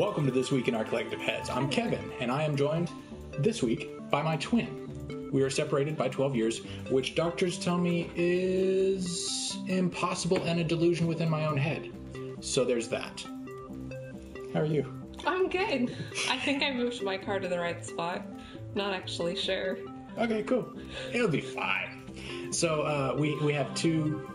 Welcome to This Week in Our Collective Heads. I'm Kevin, and I am joined this week by my twin. We are separated by 12 years, which doctors tell me is impossible and a delusion within my own head. So there's that. How are you? I'm good. I think I moved my car to the right spot. Not actually sure. Okay, cool. It'll be fine. So uh, we we have two.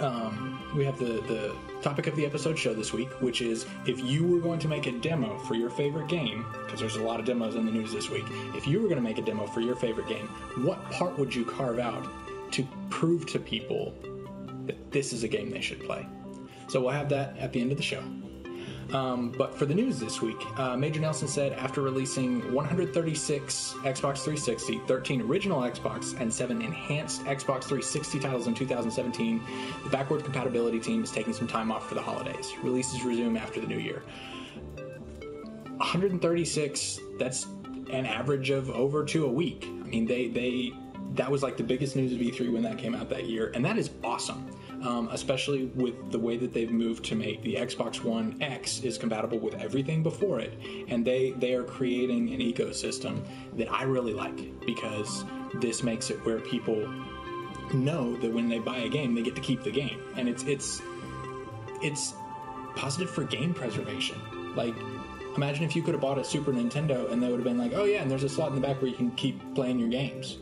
Um, we have the the topic of the episode show this week, which is if you were going to make a demo for your favorite game, because there's a lot of demos in the news this week. If you were going to make a demo for your favorite game, what part would you carve out to prove to people that this is a game they should play? So we'll have that at the end of the show. Um, but for the news this week, uh, Major Nelson said after releasing 136 Xbox 360, 13 original Xbox, and 7 enhanced Xbox 360 titles in 2017, the backward compatibility team is taking some time off for the holidays. Releases resume after the new year. 136, that's an average of over two a week. I mean, they, they that was like the biggest news of E3 when that came out that year, and that is awesome. Um, especially with the way that they've moved to make the Xbox One X is compatible with everything before it, and they they are creating an ecosystem that I really like because this makes it where people know that when they buy a game, they get to keep the game, and it's it's it's positive for game preservation. Like, imagine if you could have bought a Super Nintendo and they would have been like, oh yeah, and there's a slot in the back where you can keep playing your games.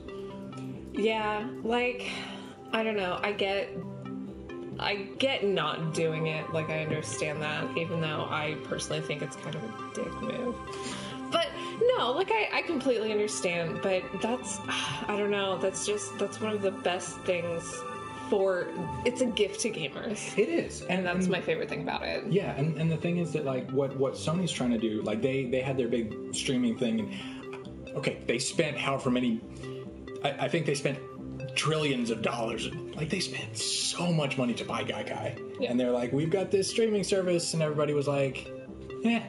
Yeah, like I don't know. I get I get not doing it. Like I understand that, even though I personally think it's kind of a dick move. But no, like I, I completely understand. But that's I don't know. That's just that's one of the best things for it's a gift to gamers. It is, And that's my favorite thing about it. Yeah, and, and the thing is that like what what Sony's trying to do, like they they had their big streaming thing, and okay, they spent however many, I, I think they spent trillions of dollars. Like they spent so much money to buy Gaikai, Yeah. and they're like, we've got this streaming service, and everybody was like, eh.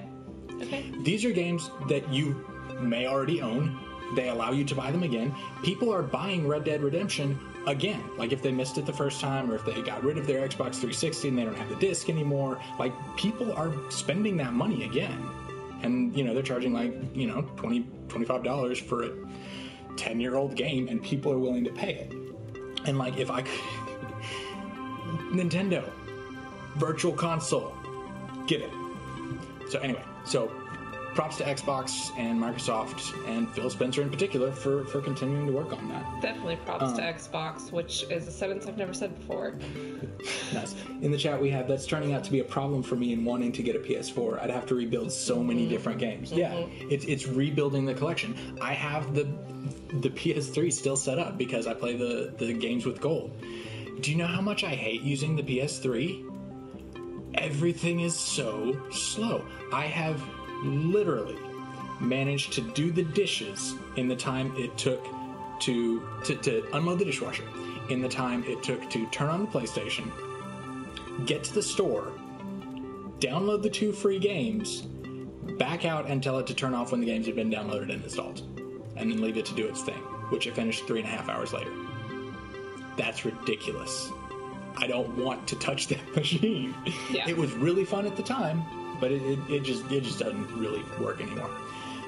Okay. These are games that you may already own. They allow you to buy them again. People are buying Red Dead Redemption again. Like if they missed it the first time or if they got rid of their Xbox 360 and they don't have the disc anymore, like people are spending that money again. And you know, they're charging like, you know, 20 $25 for a 10-year-old game and people are willing to pay it. And like if I could Nintendo Virtual Console get it. So anyway, so props to Xbox and Microsoft and Phil Spencer in particular for for continuing to work on that. Definitely props to um, Xbox, which is a sentence I've never said before. Nice. In the chat we have that's turning out to be a problem for me in wanting to get a PS4. I'd have to rebuild so mm-hmm. many different games. Yeah, mm-hmm. it's it's rebuilding the collection. I have the the PS3 still set up because I play the the games with gold. Do you know how much I hate using the PS3? Everything is so slow. I have literally managed to do the dishes in the time it took to, to, to unload the dishwasher, in the time it took to turn on the PlayStation, get to the store, download the two free games, back out and tell it to turn off when the games have been downloaded and installed, and then leave it to do its thing, which it finished three and a half hours later. That's ridiculous. I don't want to touch that machine. Yeah. It was really fun at the time, but it, it, it just it just doesn't really work anymore.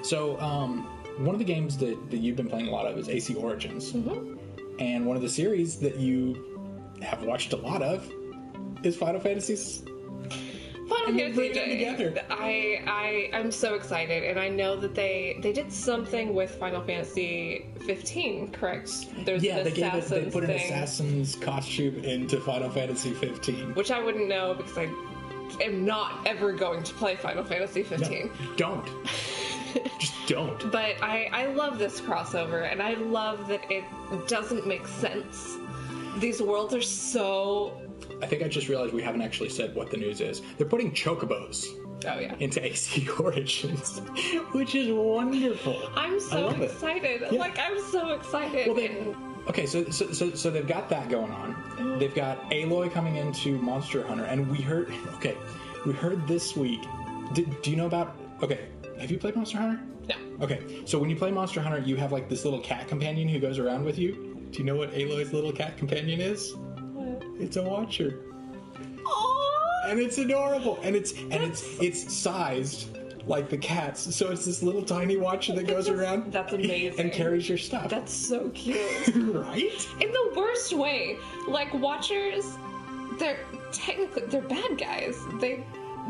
So um, one of the games that, that you've been playing a lot of is AC Origins, and one of the series that you have watched a lot of is Final Fantasy. Final Fantasy bring them Day. together. I I I'm so excited, and I know that they they did something with Final Fantasy 15, correct? There's Yeah, an they gave it. They put an assassin's costume into Final Fantasy 15. which I wouldn't know because I am not ever going to play Final Fantasy 15. Don't. Just don't. But I I love this crossover, and I love that it doesn't make sense. These worlds are so I think I just realized we haven't actually said what the news is. They're putting chocobos oh yeah. into AC Origins, which is wonderful. I'm so excited. Yeah. Like I'm so excited. Well, they, And- okay, so, so so so they've got that going on. They've got Aloy coming into Monster Hunter, and we heard. Okay, we heard this week. Did, do you know about? Okay, have you played Monster Hunter? no. Okay, so when you play Monster Hunter, you have like this little cat companion who goes around with you. Do you know what Aloy's little cat companion is? It's a Watcher. Aww. and it's adorable and it's and it's it's sized like the cats. So it's this little tiny watch that goes around. That's amazing. And carries your stuff. That's so cute. right? In the worst way. Like watchers, they're technically they're bad guys. They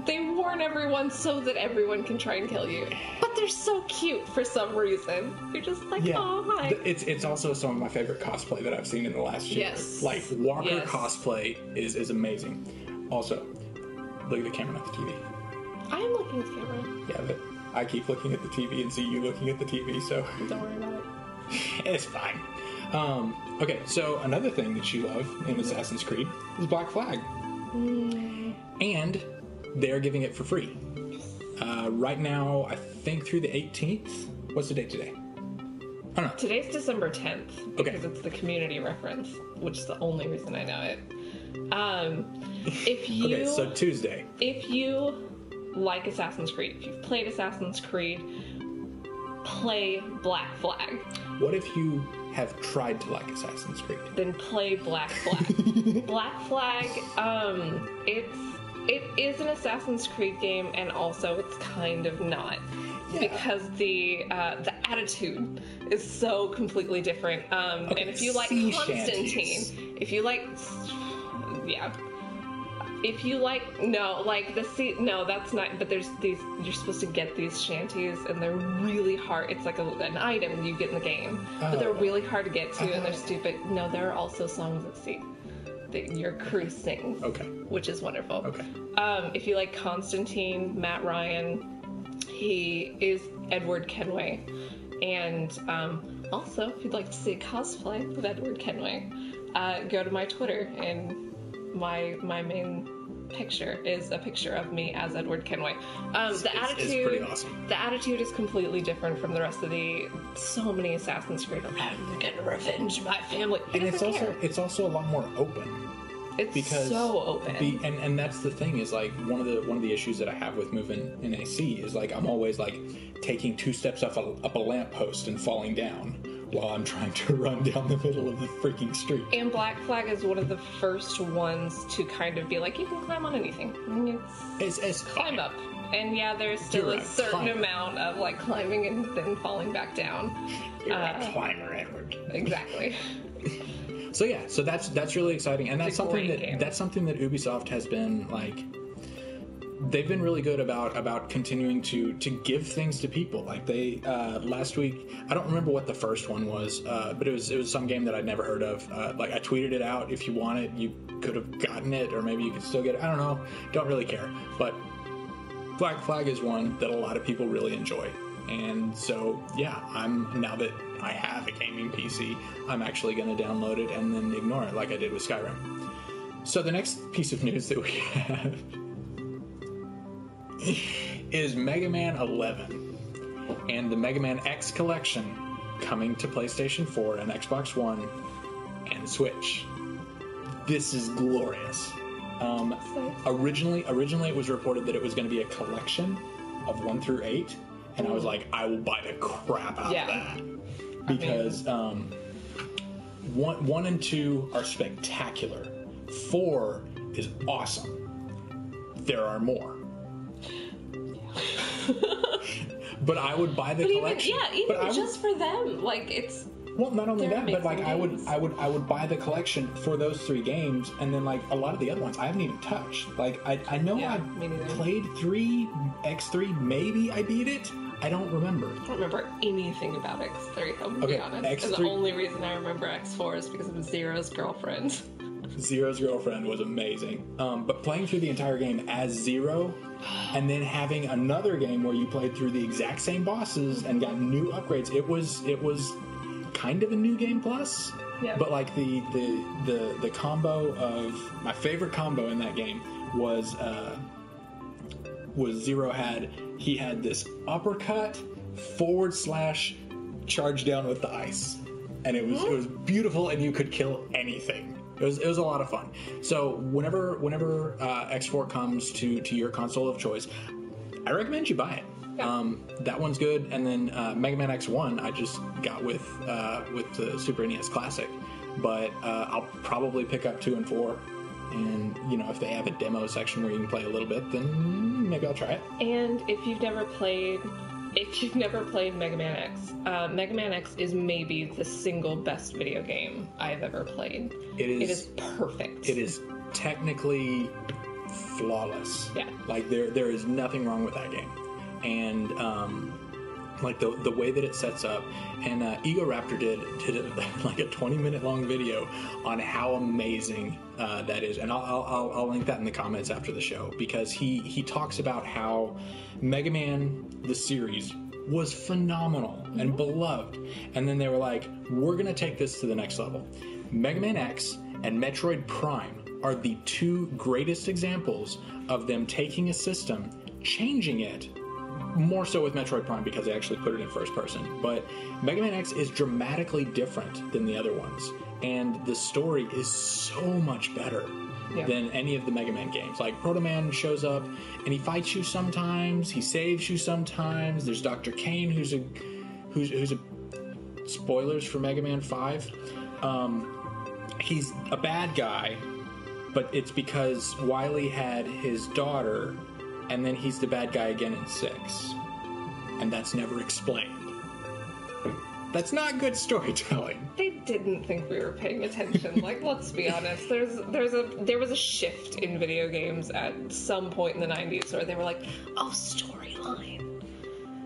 they warn everyone so that everyone can try and kill you. But they're so cute for some reason. You're just like, Yeah. oh hi. It's it's also some of my favorite cosplay that I've seen in the last year. Yes. Like Watcher Yes. cosplay is is amazing. Also, look at the camera, not the TV. I am looking at the camera. Yeah, but I keep looking at the TV and see you looking at the TV, so Don't worry about it. it's fine. Um, okay, so another thing that you love in Assassin's Creed is Black Flag, and they're giving it for free. Uh, right now, I think through the 18th. What's the date today? I don't know. Today's December 10th Okay. because it's the community reference, which is the only reason I know it. Um, if you Okay, so Tuesday. if you like Assassin's Creed, if you've played Assassin's Creed, play Black Flag. What if you have tried to like Assassin's Creed? Then play Black Flag. Black Flag, um, it's it is an Assassin's Creed game, and also it's kind of not. Yeah. Because the uh, the attitude is so completely different, um, Okay, and if you like sea Constantine, shanties. if you like, yeah, if you like no like the sea no that's not but there's these you're supposed to get these shanties and they're really hard it's like a, an item you get in the game but they're Oh. really hard to get to and they're stupid no there are also songs at sea that your crew sings Okay. which is wonderful Okay. um, if you like constantine matt ryan he is edward kenway and um, also if you'd like to see a cosplay of edward kenway uh, go to my twitter and my my main picture is a picture of me as Edward Kenway. Um, the it's- it's attitude, pretty awesome. the attitude is completely different from the rest of the so many Assassin's Creed. I'm gonna revenge my family. And it's also care. it's also a lot more open. it's because so open. Be, and and that's the thing is like one of the one of the issues that I have with moving in AC is like I'm always like taking two steps up a, up a lamppost and falling down while I'm trying to run down the middle of the freaking street. and Black Flag is one of the first ones to kind of be like, you can climb on anything. It's It's, it's climb up. And yeah, there's still You're a a certain amount of like climbing and then falling back down. You're uh, a climber, Edward. Exactly. So yeah, so that's that's really exciting, and that's something that game. that's something that Ubisoft has been like. They've been really good about about continuing to to give things to people. Like they uh, last week, I don't remember what the first one was, uh, but it was it was some game that I'd never heard of. Uh, like I tweeted it out. If you want it, you could have gotten it, or maybe you could still get it. I don't know. Don't really care. But Black Flag is one that a lot of people really enjoy. And so, yeah, I'm now that I have a gaming PC, I'm actually going to download it and then ignore it like I did with Skyrim. So the next piece of news that we have is Mega Man 11 and the Mega Man X collection coming to PlayStation 4 and Xbox One and Switch. This is glorious. Um, originally, originally it was reported that it was going to be a collection of one through eight, and I was like, I will buy the crap out Yeah. of that because um, one, one and two are spectacular. Four is awesome. There are more. but I would buy the But even collection. yeah, even but would- just for them, like it's well, not only that, but like I would, games. I would, I would buy the collection for those three games, and then like a lot of the other ones I haven't even touched. Like I, I know Yeah, I played three X three, maybe I beat it. I don't remember. I don't remember anything about X3. I'm gonna Okay, be honest. X3 the only reason I remember X4 is because of Zero's girlfriend. Zero's girlfriend was amazing. Um, but playing through the entire game as Zero, and then having another game where you played through the exact same bosses and got new upgrades, it was it was kind of a new game plus. Yeah. But like the the the the combo of my favorite combo in that game was uh, was Zero had he had this uppercut forward slash charge down with the ice, and it was it was beautiful, and you could kill anything. It was, it was a lot of fun. So whenever whenever uh, X4 comes to to your console of choice, I recommend you buy it. Yeah. Um, that one's good, and then uh, Mega Man X1 I just got with uh, with the Super NES Classic, but uh, I'll probably pick up two and four And you know, if they have a demo section where you can play a little bit, then maybe I'll try it. And if you've never played, if you've never played Mega Man X, uh, Mega Man X is maybe the single best video game I've ever played. It is. It is perfect. It is technically flawless. Yeah. Like there, there is nothing wrong with that game, and um, like the the way that it sets up. And uh, Egoraptor did did a, like a 20 minute long video on how amazing uh, that is, and I'll, I'll I'll link that in the comments after the show because he he talks about how Mega Man the series was phenomenal and beloved, and then they were like, we're gonna take this to the next level. Mega Man X and Metroid Prime are the two greatest examples of them taking a system, changing it, more so with Metroid Prime because they actually put it in first person. But Mega Man X is dramatically different than the other ones, and the story is so much better Yeah. than any of the Mega Man games. Like Proto Man shows up and he fights you sometimes, he saves you sometimes. There's Dr. Kane who's a who's who's a spoilers for Mega Man 5. Um, he's a bad guy, but it's because Wily had his daughter, and then he's the bad guy again in 6. And that's never explained. That's not good storytelling. they didn't think we were paying attention. like, let's be honest. There's there's a there was a shift in video games at some point in the '90s where they were like, "Oh, storyline,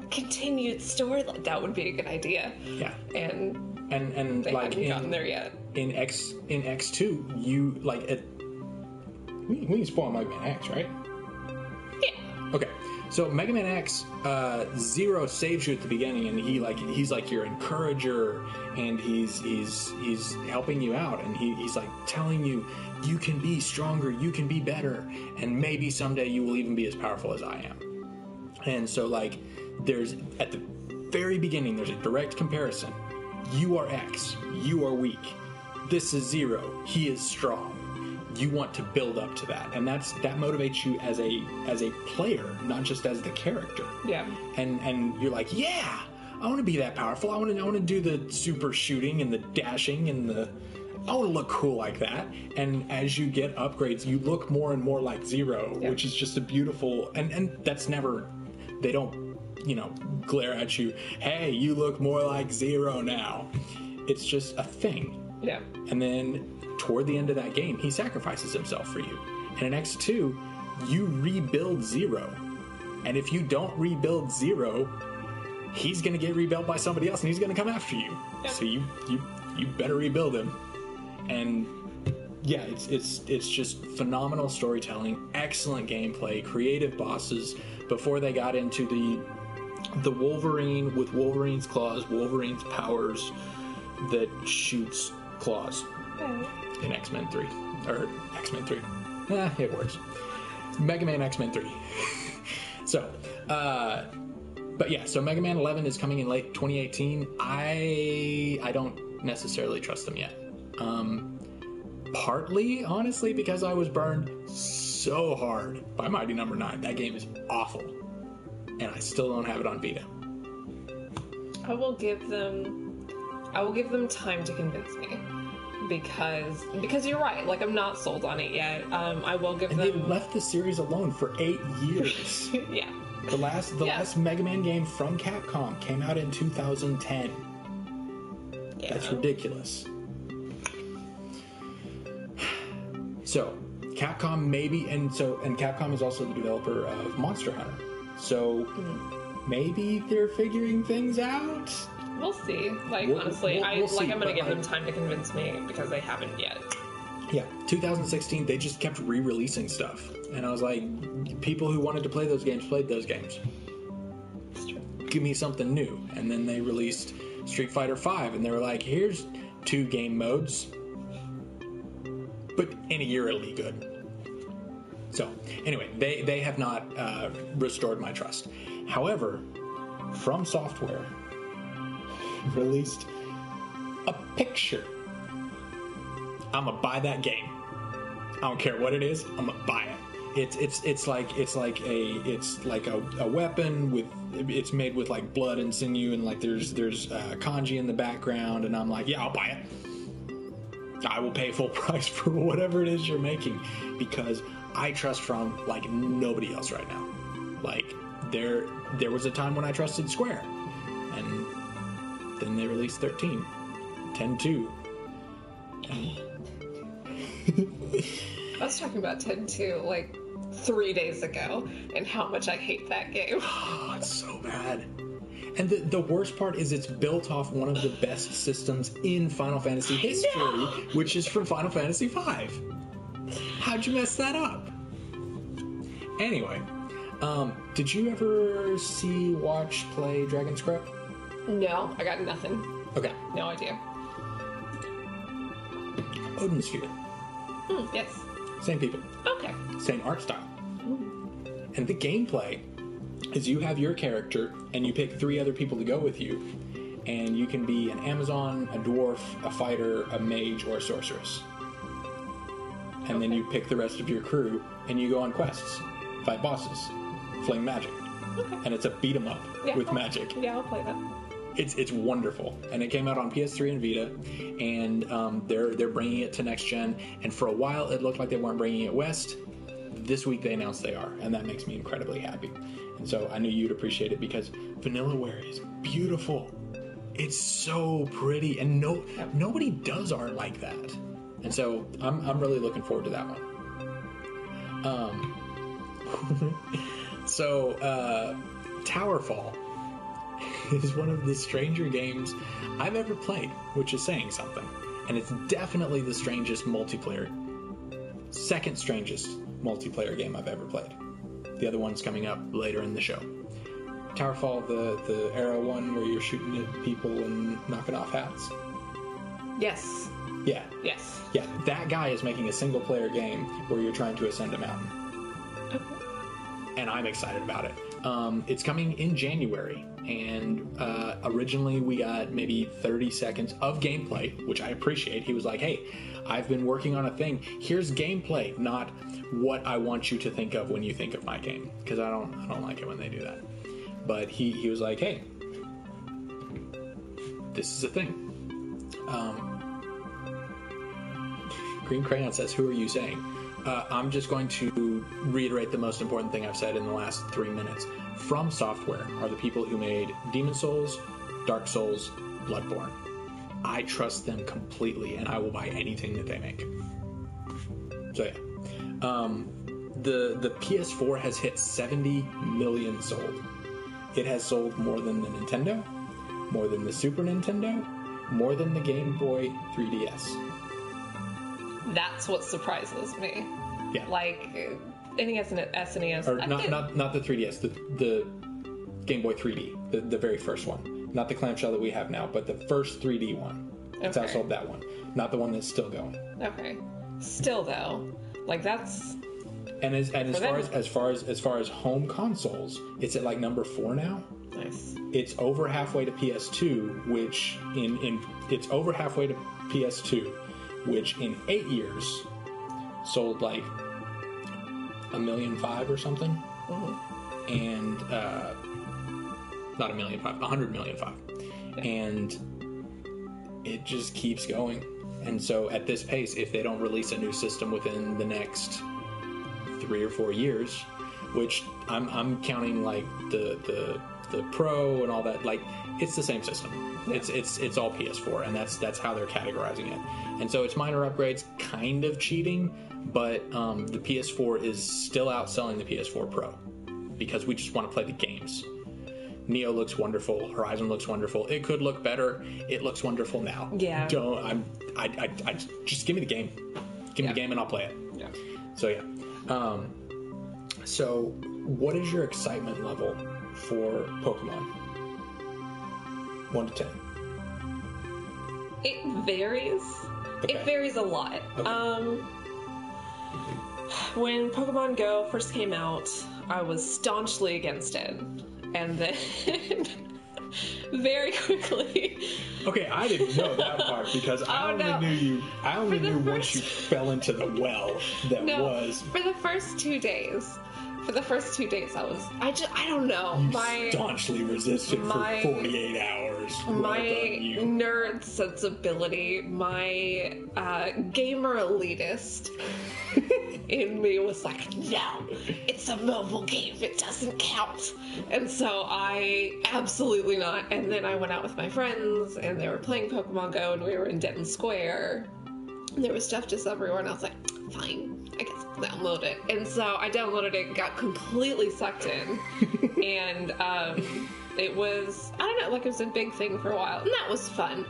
continued storyline. That would be a good idea." Yeah. And And and they like haven't in, gotten there yet. in X in X two, you like it. We, we can spoil Mega Man X, right? Okay, so Mega Man X uh, Zero saves you at the beginning, and he like he's like your encourager, and he's he's he's helping you out, and he, he's like telling you you can be stronger, you can be better, and maybe someday you will even be as powerful as I am. And so like there's at the very beginning there's a direct comparison. You are X, you are weak. This is Zero, he is strong. You want to build up to that, and that's that motivates you as a as a player, not just as the character. Yeah. And and you're like, yeah, I want to be that powerful. I want to I want to do the super shooting and the dashing and the I want to look cool like that. And as you get upgrades, you look more and more like Zero, Yeah. which is just a beautiful and and that's never they don't you know glare at you. Hey, you look more like Zero now. It's just a thing. Yeah. And then toward the end of that game, he sacrifices himself for you. And in X2, you rebuild Zero. And if you don't rebuild Zero, he's going to get rebuilt by somebody else and he's going to come after you. So you you you better rebuild him. And yeah, it's it's it's just phenomenal storytelling, excellent gameplay, creative bosses before they got into the the Wolverine with Wolverine's claws, Wolverine's powers that shoots claws in X Men 3. Or X Men 3. Eh, it works. Mega Man X Men 3. so, uh, but yeah, so Mega Man 11 is coming in late 2018. I I don't necessarily trust them yet. Um, partly, honestly, because I was burned so hard by Mighty Number 9. That game is awful. And I still don't have it on Vita. I will give them I will give them time to convince me. Because because you're right, like I'm not sold on it yet. Um, I will give And they left the series alone for eight years. Yeah. The last the Yeah. last Mega Man game from Capcom came out in 2010. yeah. That's ridiculous. So, Capcom maybe and so and Capcom is also the developer of Monster Hunter. So maybe they're figuring things out. We'll see. Like We'll- honestly, we'll- I we'll like see, I'm gonna give them time to convince me because they haven't yet. Yeah, 2016 they just kept re-releasing stuff. And I was like people who wanted to play those games played those games. Give me something new. And then they released Street Fighter V, and they were like, here's two game modes, but in a year it'll be good. So, anyway, they, they have not uh, restored my trust. However, From Software released a picture. I'm gonna buy that game. I don't care what it is. I'm gonna buy it. It's it's it's like it's like a it's like a, a weapon with it's made with like blood and sinew and like there's there's uh, kanji in the background and I'm like yeah I'll buy it. I will pay full price for whatever it is you're making because I trust From like nobody else right now. Like there there was a time when I trusted Square and then they released 13 10 2 I was talking about 10 2 like three days ago and how much I hate that game. Oh, it's so bad. And the, the worst part is it's built off one of the best systems in Final Fantasy history, which is from Final Fantasy V. How'd you mess that up? Anyway, um, did you ever see, watch, play Dragon's Crown? No, I got nothing. Okay. No idea. Odin Sphere. Hmm, yes. Same people, Okay. same art style. And the gameplay is you have your character and you pick three other people to go with you, and you can be an Amazon, a dwarf, a fighter, a mage, or a sorceress. And then you pick the rest of your crew and you go on quests, fight bosses, fling magic. Okay. And it's a beat 'em up Yeah, with I'll- magic. Yeah, I'll play that. It's it's wonderful, and it came out on PS3 and Vita, and um, they're they're bringing it to next gen. And for a while, it looked like they weren't bringing it west. This week, they announced they are, and that makes me incredibly happy. And so I knew you'd appreciate it because Vanillaware is beautiful. It's so pretty, and no nobody does art like that. And so I'm I'm really looking forward to that one. Um. so uh, Towerfall is one of the stranger games I've ever played, which is saying something. And it's definitely the strangest multiplayer, second strangest multiplayer game I've ever played. The other one's coming up later in the show. Towerfall, the the arrow one where you're shooting at people and knocking off hats. Yes. Yeah, Yes. yeah. That guy is making a single player game where you're trying to ascend a mountain. and I'm excited about it. Um, it's coming in January, and uh, originally we got maybe 30 seconds of gameplay, which I appreciate. He was like, "Hey, I've been working on a thing. Here's gameplay, not what I want you to think of when you think of my game, because I don't, I don't like it when they do that." But he, he was like, "Hey, this is a thing." Um, Green Crayon says, Who are you saying? Uh, I'm just going to reiterate the most important thing I've said in the last three minutes. From Software are the people who made Demon Souls, Dark Souls, Bloodborne. I trust them completely, and I will buy anything that they make. So yeah, um, the the PS4 has hit 70 million sold. It has sold more than the Nintendo, more than the Super Nintendo, more than the Game Boy 3DS. That's what surprises me. Yeah. Like, NES and SNES. or I not not not the 3DS, the the Game Boy 3D, the, the very first one, not the clamshell that we have now, but the first 3D one. It's Okay. outsold that one, not the one that's still going. Okay. Still though, like that's And as and as For far them. as as far as as far as home consoles, it's at like number four now. nice. It's over halfway to PS2, which in in it's over halfway to PS2, which in eight years sold like a million five or something, and uh, not a million five, a hundred million five, and it just keeps going. And so at this pace, if they don't release a new system within the next three or four years, which I'm, I'm counting like the, the the Pro and all that, like it's the same system. It's it's it's all PS4, and that's that's how they're categorizing it. And so it's minor upgrades, kind of cheating, but um, the PS4 is still outselling the PS4 Pro because we just want to play the games. Neo looks wonderful. Horizon looks wonderful. It could look better. It looks wonderful now. Yeah. Don't. I'm. I. I. I just give me the game. Give me Yeah. the game and I'll play it. Yeah. So yeah. Um, so what is your excitement level for Pokemon? One to ten. It varies. Okay. It varies a lot. Okay. Um, when Pokemon Go first came out, I was staunchly against it, and then very quickly, Okay, I didn't know that part because oh, I Oh, only no. knew you. I only knew once you fell into the well that no, was. for the first two days, for the first two days, I was. I just. I don't know. my Staunchly resisted my- for 48 hours. Well my nerd sensibility, my uh, gamer elitist in me was like, no, it's a mobile game. It doesn't count. And so I absolutely not. And then I went out with my friends and they were playing Pokemon Go and we were in Denton Square. And there was stuff just everywhere and I was like, fine, I guess I'll download it. And so I downloaded it, got completely sucked in. and um, it was, I don't know, like it was a big thing for a while. And that was fun.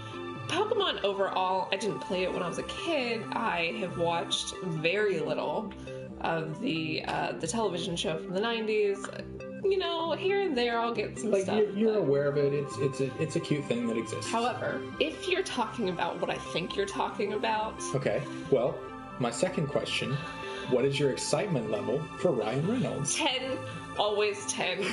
Pokemon overall, I didn't play it when I was a kid. I have watched very little of the uh, the television show from the '90s. You know, here and there, I'll get some Like stuff. you're, you're aware of it. It's it's a it's a cute thing that exists. However, if you're talking about what I think you're talking about, Okay. Well, my second question: What is your excitement level for Ryan Reynolds? 10 always 10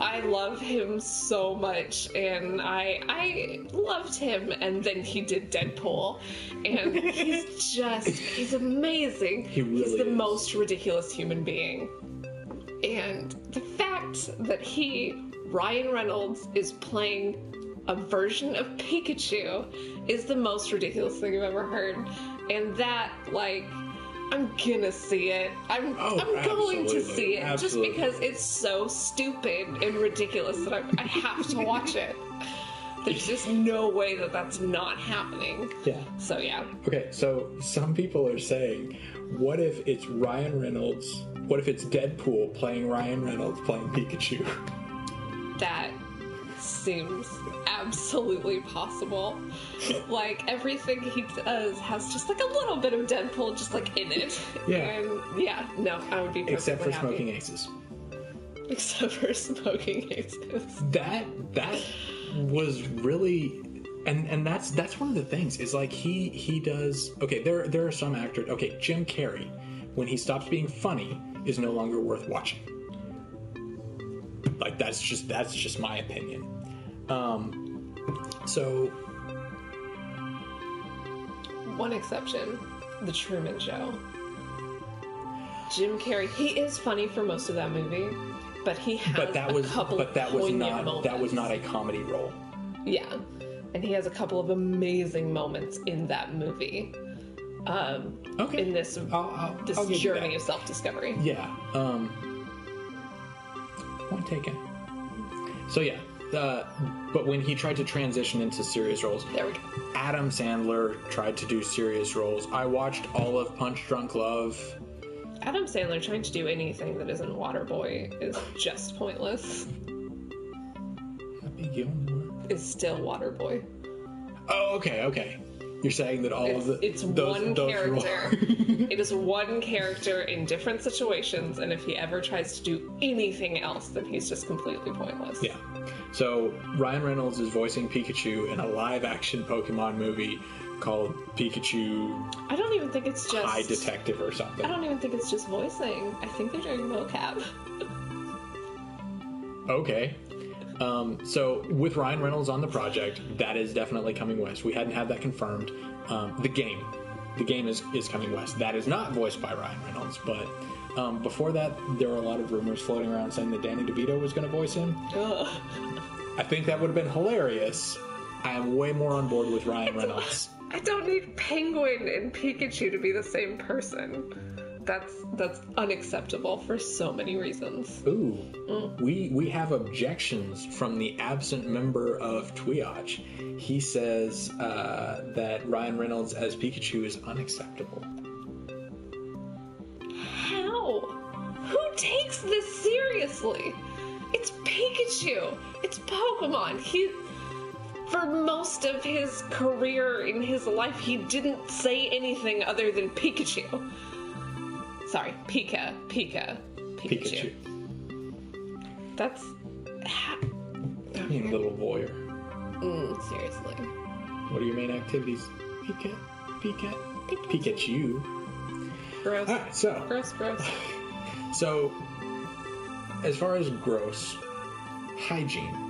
i love him so much and i i loved him and then he did deadpool and he's just he's amazing He really he's the is. most ridiculous human being and the fact that he ryan reynolds is playing a version of pikachu is the most ridiculous thing i've ever heard and that like I'm gonna see it. I'm Oh, I'm going to see it absolutely. just because it's so stupid and ridiculous that I, I have to watch it. There's just no way that that's not happening. Yeah. So yeah, Okay. So some people are saying, what if it's Ryan Reynolds? What if it's Deadpool playing Ryan Reynolds playing Pikachu? that seems absolutely possible. Like everything he does has just like a little bit of Deadpool just like in it. Yeah. And yeah, no, I would be Except for happy. smoking aces. Except for smoking aces. that that was really and and that's that's one of the things is like he he does okay there there are some actors okay jim carrey when he stops being funny is no longer worth watching like that's just that's just my opinion um so One exception, The Truman Show. Jim Carrey, he is funny for most of that movie, but he has but that a was couple but that was not that was not a comedy role Yeah, and he has a couple of amazing moments in that movie. Um, okay in this I'll, I'll, this I'll journey of self discovery. Yeah. Um. Point taken. So yeah. Uh, but when he tried to transition into serious roles, There we go. Adam Sandler tried to do serious roles. I watched all of Punch Drunk Love. Adam Sandler trying to do anything that isn't Waterboy is just pointless. Happy Gilmore. Is still Waterboy. Oh, okay, okay. You're saying that all It's, of the it's those, one those character. it is one character in different situations, and if he ever tries to do anything else, then he's just completely pointless. yeah. So Ryan Reynolds is voicing Pikachu in a live-action Pokemon movie called Pikachu I don't even think it's just. High Detective or something. I don't even think it's just voicing. I think they're doing mocap. Okay. Um, so with Ryan Reynolds on the project, that is definitely coming west. We hadn't had that confirmed. Um, the game, the game is is coming west. That is not voiced by Ryan Reynolds, but um, before that, there were a lot of rumors floating around saying that Danny DeVito was going to voice him. Ugh. I think that would have been hilarious. I am way more on board with Ryan Reynolds. I don't need Penguin and Pikachu to be the same person. That's that's unacceptable for so many reasons. Ooh, we we have objections from the absent member of TWIOCH. He says uh, that Ryan Reynolds as Pikachu is unacceptable. Who takes this seriously? It's Pikachu. It's Pokemon. He for most of his career in his life he didn't say anything other than Pikachu. Sorry, Pika, Pika, Pikachu. Pikachu. That's I mean, little voyeur. mm, seriously. What are your main activities? Pika, Pika, Pikachu. Gross. All right, so Gross, gross. so as far as gross hygiene,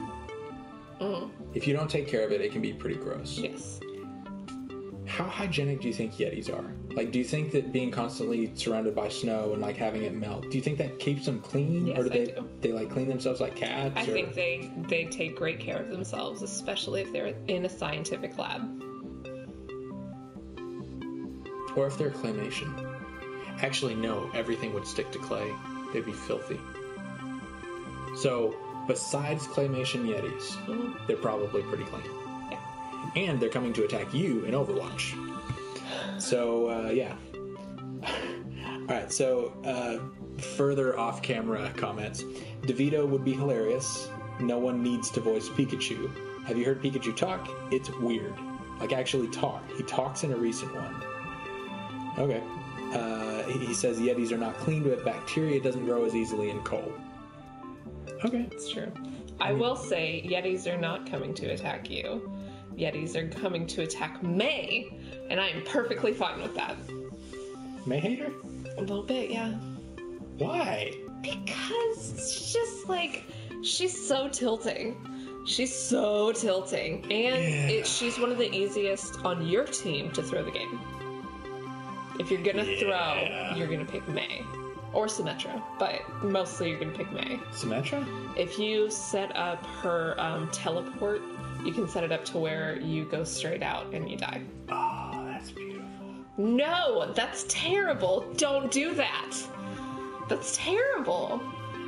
Mm, if you don't take care of it, it can be pretty gross. yes. how hygienic do you think Yetis are? Like, do you think that being constantly surrounded by snow and like having it melt, do you think that keeps them clean, Yes, or do I they do. they like clean themselves like cats? I or, think they they take great care of themselves, especially if they're in a scientific lab. or if they're claymation. Actually, no. Everything would stick to clay. They'd be filthy. So, besides claymation Yetis, they're probably pretty clean. Yeah. And they're coming to attack you in Overwatch. So, uh, yeah. Alright, so uh, further off camera comments. DeVito would be hilarious. No one needs to voice Pikachu. Have you heard Pikachu talk? It's weird. Like, actually talk. He talks in a recent one. Okay. Uh, he says Yetis are not clean, but bacteria doesn't grow as easily in coal. Okay. It's true. I will say Yetis are not coming to attack you. Yetis are coming to attack Mei, and I am perfectly fine with that. Mei hater? A little bit, yeah. Why? Because it's just like she's so tilting. She's so tilting, and Yeah. it, she's one of the easiest on your team to throw the game. If you're gonna Yeah. throw, you're gonna pick Mei or Symmetra, but mostly you're gonna pick Mei. Symmetra? If you set up her um, teleport, you can set it up to where you go straight out and you die. Oh, that's beautiful. No, that's terrible. Don't do that. That's terrible.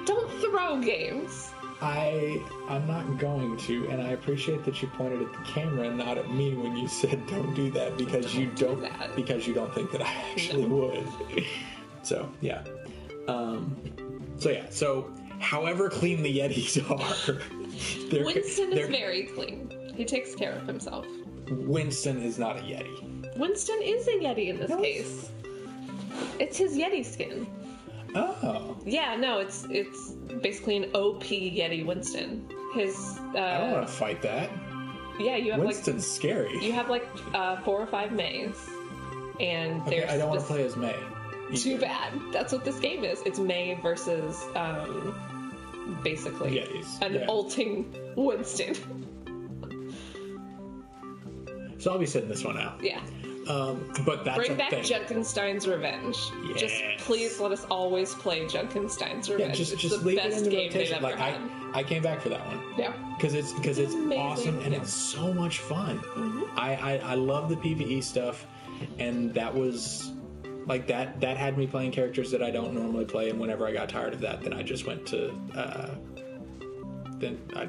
Don't throw games. I I'm not going to, and I appreciate that you pointed at the camera and not at me when you said don't do that because you do don't that. because you don't think that I actually would. So yeah. Um so yeah, so however clean the Yetis are, they're, Winston they're, is very clean. He takes care of himself. Winston is not a Yeti. Winston is a Yeti in this No. case. It's his Yeti skin. Oh. Yeah, no, it's it's basically an OP Yeti Winston. His uh, I don't want to fight that. yeah, you have Winston's scary. like you have like uh, four or five Meis, and okay, there's I don't want to play as Mei. Too bad. That's what this game is. It's Mei versus um, basically Yetis, an yeah. ulting Winston. So I'll be sitting this one out. yeah. Um, but that's Bring back thing. Junkenstein's Revenge. Just please let us always play Junkenstein's Revenge. Yeah, just it's just the leave it best in the game they've rotation. ever Like I, had. I came back for that one Yeah. because it's because it's, It's awesome and Yeah. it's so much fun. Mm-hmm. I, I I love the PVE stuff, and that was like that that had me playing characters that I don't normally play. And whenever I got tired of that, then I just went to uh, then I.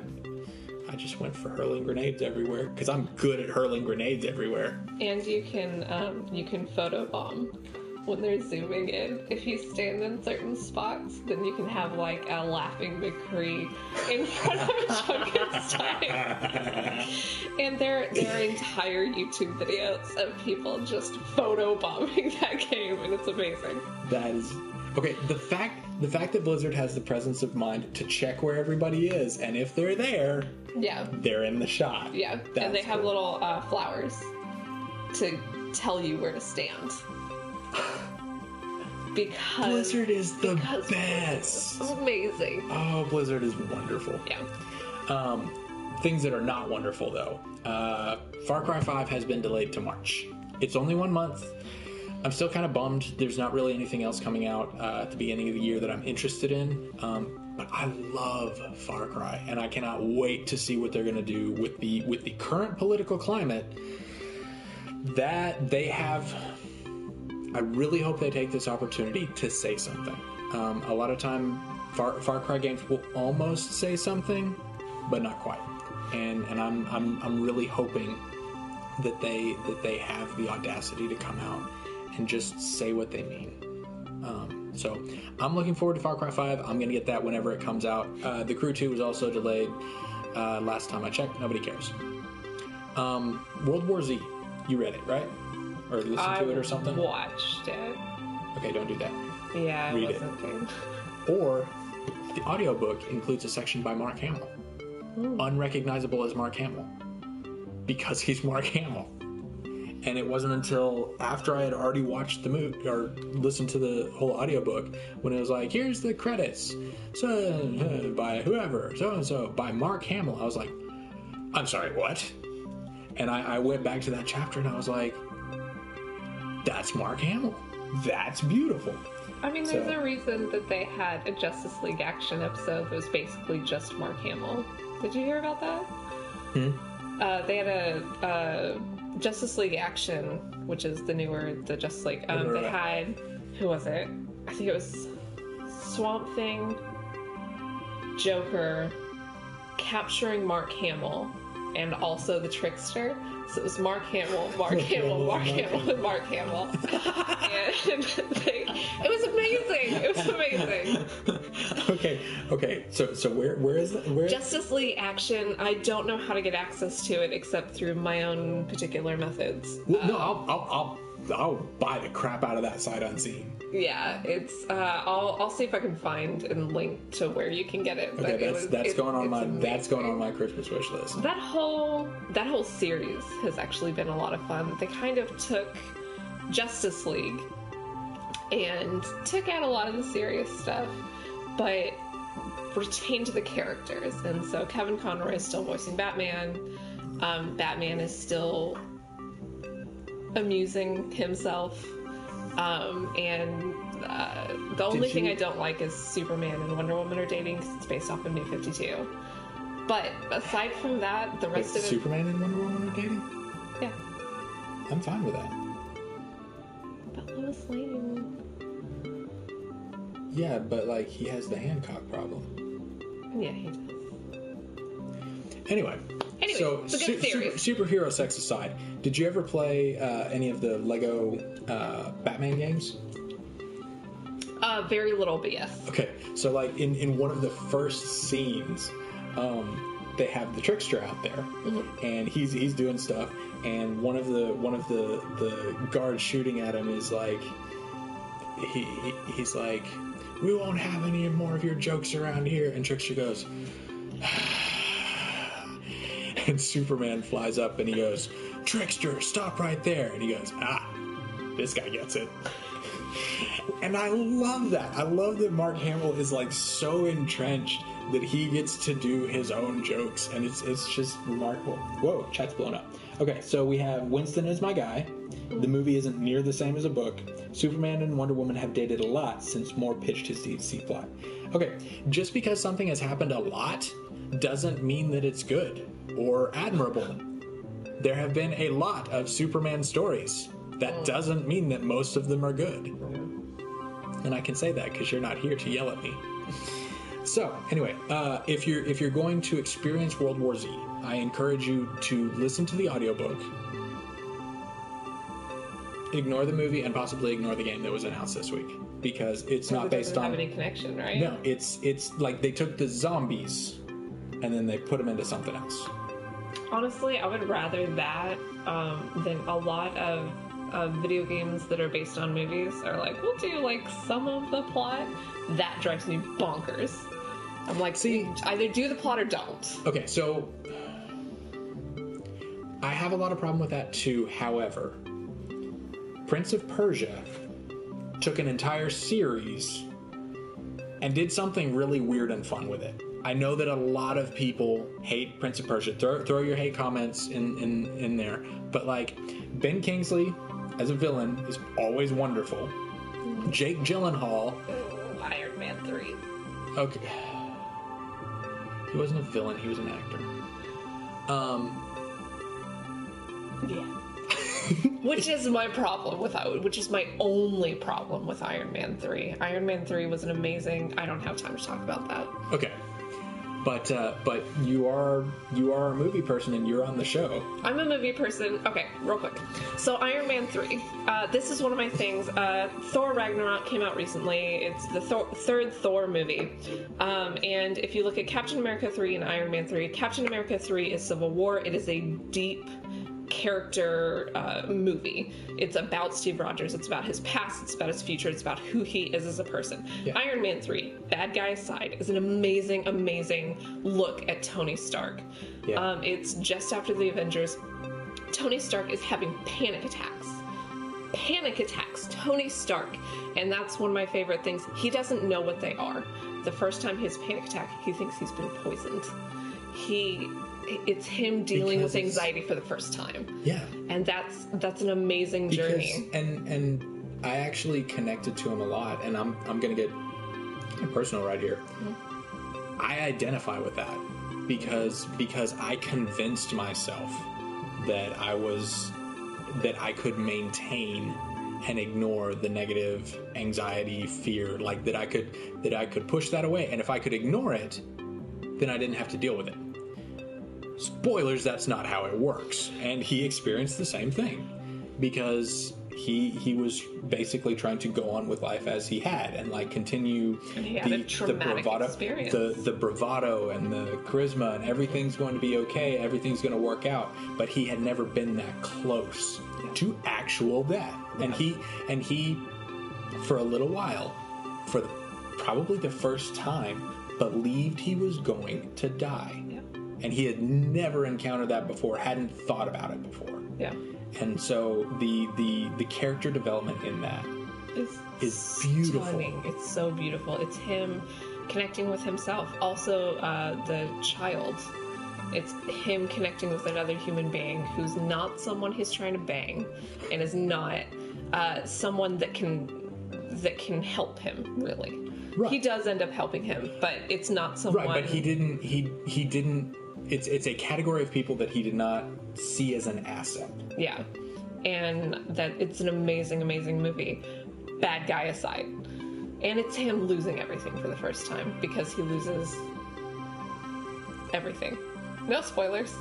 I just went for hurling grenades everywhere because I'm good at hurling grenades everywhere. And you can um, you can photo bomb when they're zooming in. If you stand in certain spots, then you can have like a laughing McCree in front of Junkenstein. and there there are entire YouTube videos of people just photo bombing that game, and it's amazing. That is okay. The fact the fact that Blizzard has the presence of mind to check where everybody is, and if they're there, Yeah, they're in the shot. yeah. That's and they have cool. little uh, flowers to tell you where to stand. Because Blizzard is the because best. Amazing. Oh, Blizzard is wonderful. Yeah. Um, things that are not wonderful though. Uh, Far Cry 5 has been delayed to March. It's only one month. I'm still kind of bummed. There's not really anything else coming out uh, at the beginning of the year that I'm interested in. Um, but I love Far Cry, and I cannot wait to see what they're going to do with the with the current political climate. That they have I really hope they take this opportunity to say something. Um, a lot of time, Far, Far Cry games will almost say something, but not quite. And and I'm I'm I'm really hoping that they that they have the audacity to come out and just say what they mean. Um, so I'm looking forward to Far Cry 5. I'm gonna get that whenever it comes out. Uh, the Crew 2 was also delayed. Uh, last time I checked, nobody cares. Um, World War Z, you read it right? Or listened I to it or something? watched it. Okay, don't do that. Yeah, I Read it. wasn't thinking. Or the audiobook includes a section by Mark Hamill. Unrecognizable as Mark Hamill. Because he's Mark Hamill. And it wasn't until after I had already watched the movie or listened to the whole audiobook when it was like, here's the credits. So uh, by whoever, so and so, by Mark Hamill. I was like, I'm sorry, what? And I, I went back to that chapter and I was like, that's Mark Hamill. That's beautiful. I mean, there's So- a reason that they had a Justice League action episode that was basically just Mark Hamill. Did you hear about that? Uh, they had a, uh Justice League action, which is the newer the Justice League. Um, they had who was it? I think it was Swamp Thing, Joker, capturing Mark Hamill, and also the Trickster. So it was Mark Hamill, Mark Hamill, Mark Hamill, and Mark Hamill. and they, it was amazing. It was amazing. okay, okay. So so where where is that? Where? Justice League action. I don't know how to get access to it except through my own particular methods. Well, no, um, I'll, I'll I'll I'll buy the crap out of that sight unseen. Yeah, it's. Uh, I'll I'll see if I can find and link to where you can get it. Okay, it that's was- that's it- going on my that's going on my Christmas wish list. That whole that whole series has actually been a lot of fun. They kind of took Justice League and took out a lot of the serious stuff, but retained the characters. And so Kevin Conroy is still voicing Batman. Um, Batman is still amusing himself. Um, and uh, the only thing I don't like is Superman and Wonder Woman are dating because it's based off of New 52. But aside from that, the Wait, rest of it, Superman and Wonder Woman are dating. yeah. I'm fine with that. But Lois Lane, Yeah, but like he has the Hancock problem. yeah, he does. Anyway. Anyway, so it's a good series. super, superhero sex aside, did you ever play uh, any of the Lego uh, Batman games? Uh, very little, but yes. Okay, so like in, in one of the first scenes, um, they have the trickster out there, and he's he's doing stuff, and one of the one of the the guards shooting at him is like, he, he he's like, we won't have any more of your jokes around here, and Trickster goes. And Superman flies up and he goes, Trickster, stop right there. And he goes, Ah, this guy gets it. And I love that. I love that Mark Hamill is like so entrenched that he gets to do his own jokes, and it's it's just remarkable. Whoa, chat's blown up. Okay, so we have Winston as my guy. The movie isn't near the same as a book. Superman and Wonder Woman have dated a lot since Moore pitched his DC plot. Okay, just because something has happened a lot doesn't mean that it's good or admirable. There have been a lot of Superman stories. That doesn't mean that most of them are good. And I can say that because you're not here to yell at me. So anyway, uh, if you're if you're going to experience World War Z, I encourage you to listen to the audiobook, ignore the movie, and possibly ignore the game that was announced this week because it's not it based doesn't on have any connection, right? no. It's it's like they took the zombies and then they put them into something else. Honestly, I would rather that um, than a lot of uh, video games that are based on movies are like, we'll do like some of the plot. That drives me bonkers. I'm like, See- either do the plot or don't. Okay, so I have a lot of problem with that too. However, Prince of Persia took an entire series and did something really weird and fun with it. I know that a lot of people hate Prince of Persia. Throw, throw your hate comments in, in, in there. But like Ben Kingsley as a villain is always wonderful. Jake Gyllenhaal, Iron Man 3. okay, he wasn't a villain. He was an actor. Um, Yeah. which is my problem with which is my only problem with Iron Man 3. Iron Man 3 was an amazing I don't have time to talk about that. Okay. But uh, but you are you are a movie person and you're on the show. I'm a movie person. Okay, real quick. So Iron Man 3. Uh, this is one of my things. Uh, Thor Ragnarok came out recently. It's the Thor- third Thor movie. Um, and if you look at Captain America 3 and Iron Man 3, Captain America 3 is Civil War. It is a deep character uh, movie. It's about Steve Rogers. It's about his past. It's about his future. It's about who he is as a person. Yeah. Iron Man 3, bad guy aside, is an amazing, amazing look at Tony Stark. Yeah. Um, it's just after the Avengers. Tony Stark is having panic attacks. Panic attacks, Tony Stark. And that's one of my favorite things. He doesn't know what they are. The first time he his panic attack, he thinks he's been poisoned. he it's him dealing Because with anxiety for the first time. Yeah. And that's that's an amazing Because journey. and and I actually connected to him a lot, and I'm I'm gonna get personal right here. Mm-hmm. I identify with that because because I convinced myself that I was that I could maintain and ignore the negative anxiety, fear, like that I could that I could push that away, and if I could ignore it, then I didn't have to deal with it. Spoilers, that's not how it works. And he experienced the same thing because he he was basically trying to go on with life as he had and like continue And he had a traumatic bravado experience. the the bravado and the charisma and everything's going to be okay everything's going to work out but he had never been that close to actual death and he and he for a little while for the, probably the first time believed he was going to die Yeah. And he had never encountered that before hadn't thought about it before Yeah. and so the the the character development in that is Is beautiful. stunning. It's so beautiful. It's him connecting with himself. Also, uh, the child. It's him connecting with another human being who's not someone he's trying to bang, and is not uh, someone that can that can help him. Really, Right. he does end up helping him, but it's not someone. right but he didn't he he didn't it's it's a category of people that he did not see as an asset Yeah. And that it's an amazing, amazing movie. Bad guy aside. And it's him losing everything for the first time because he loses everything. No spoilers.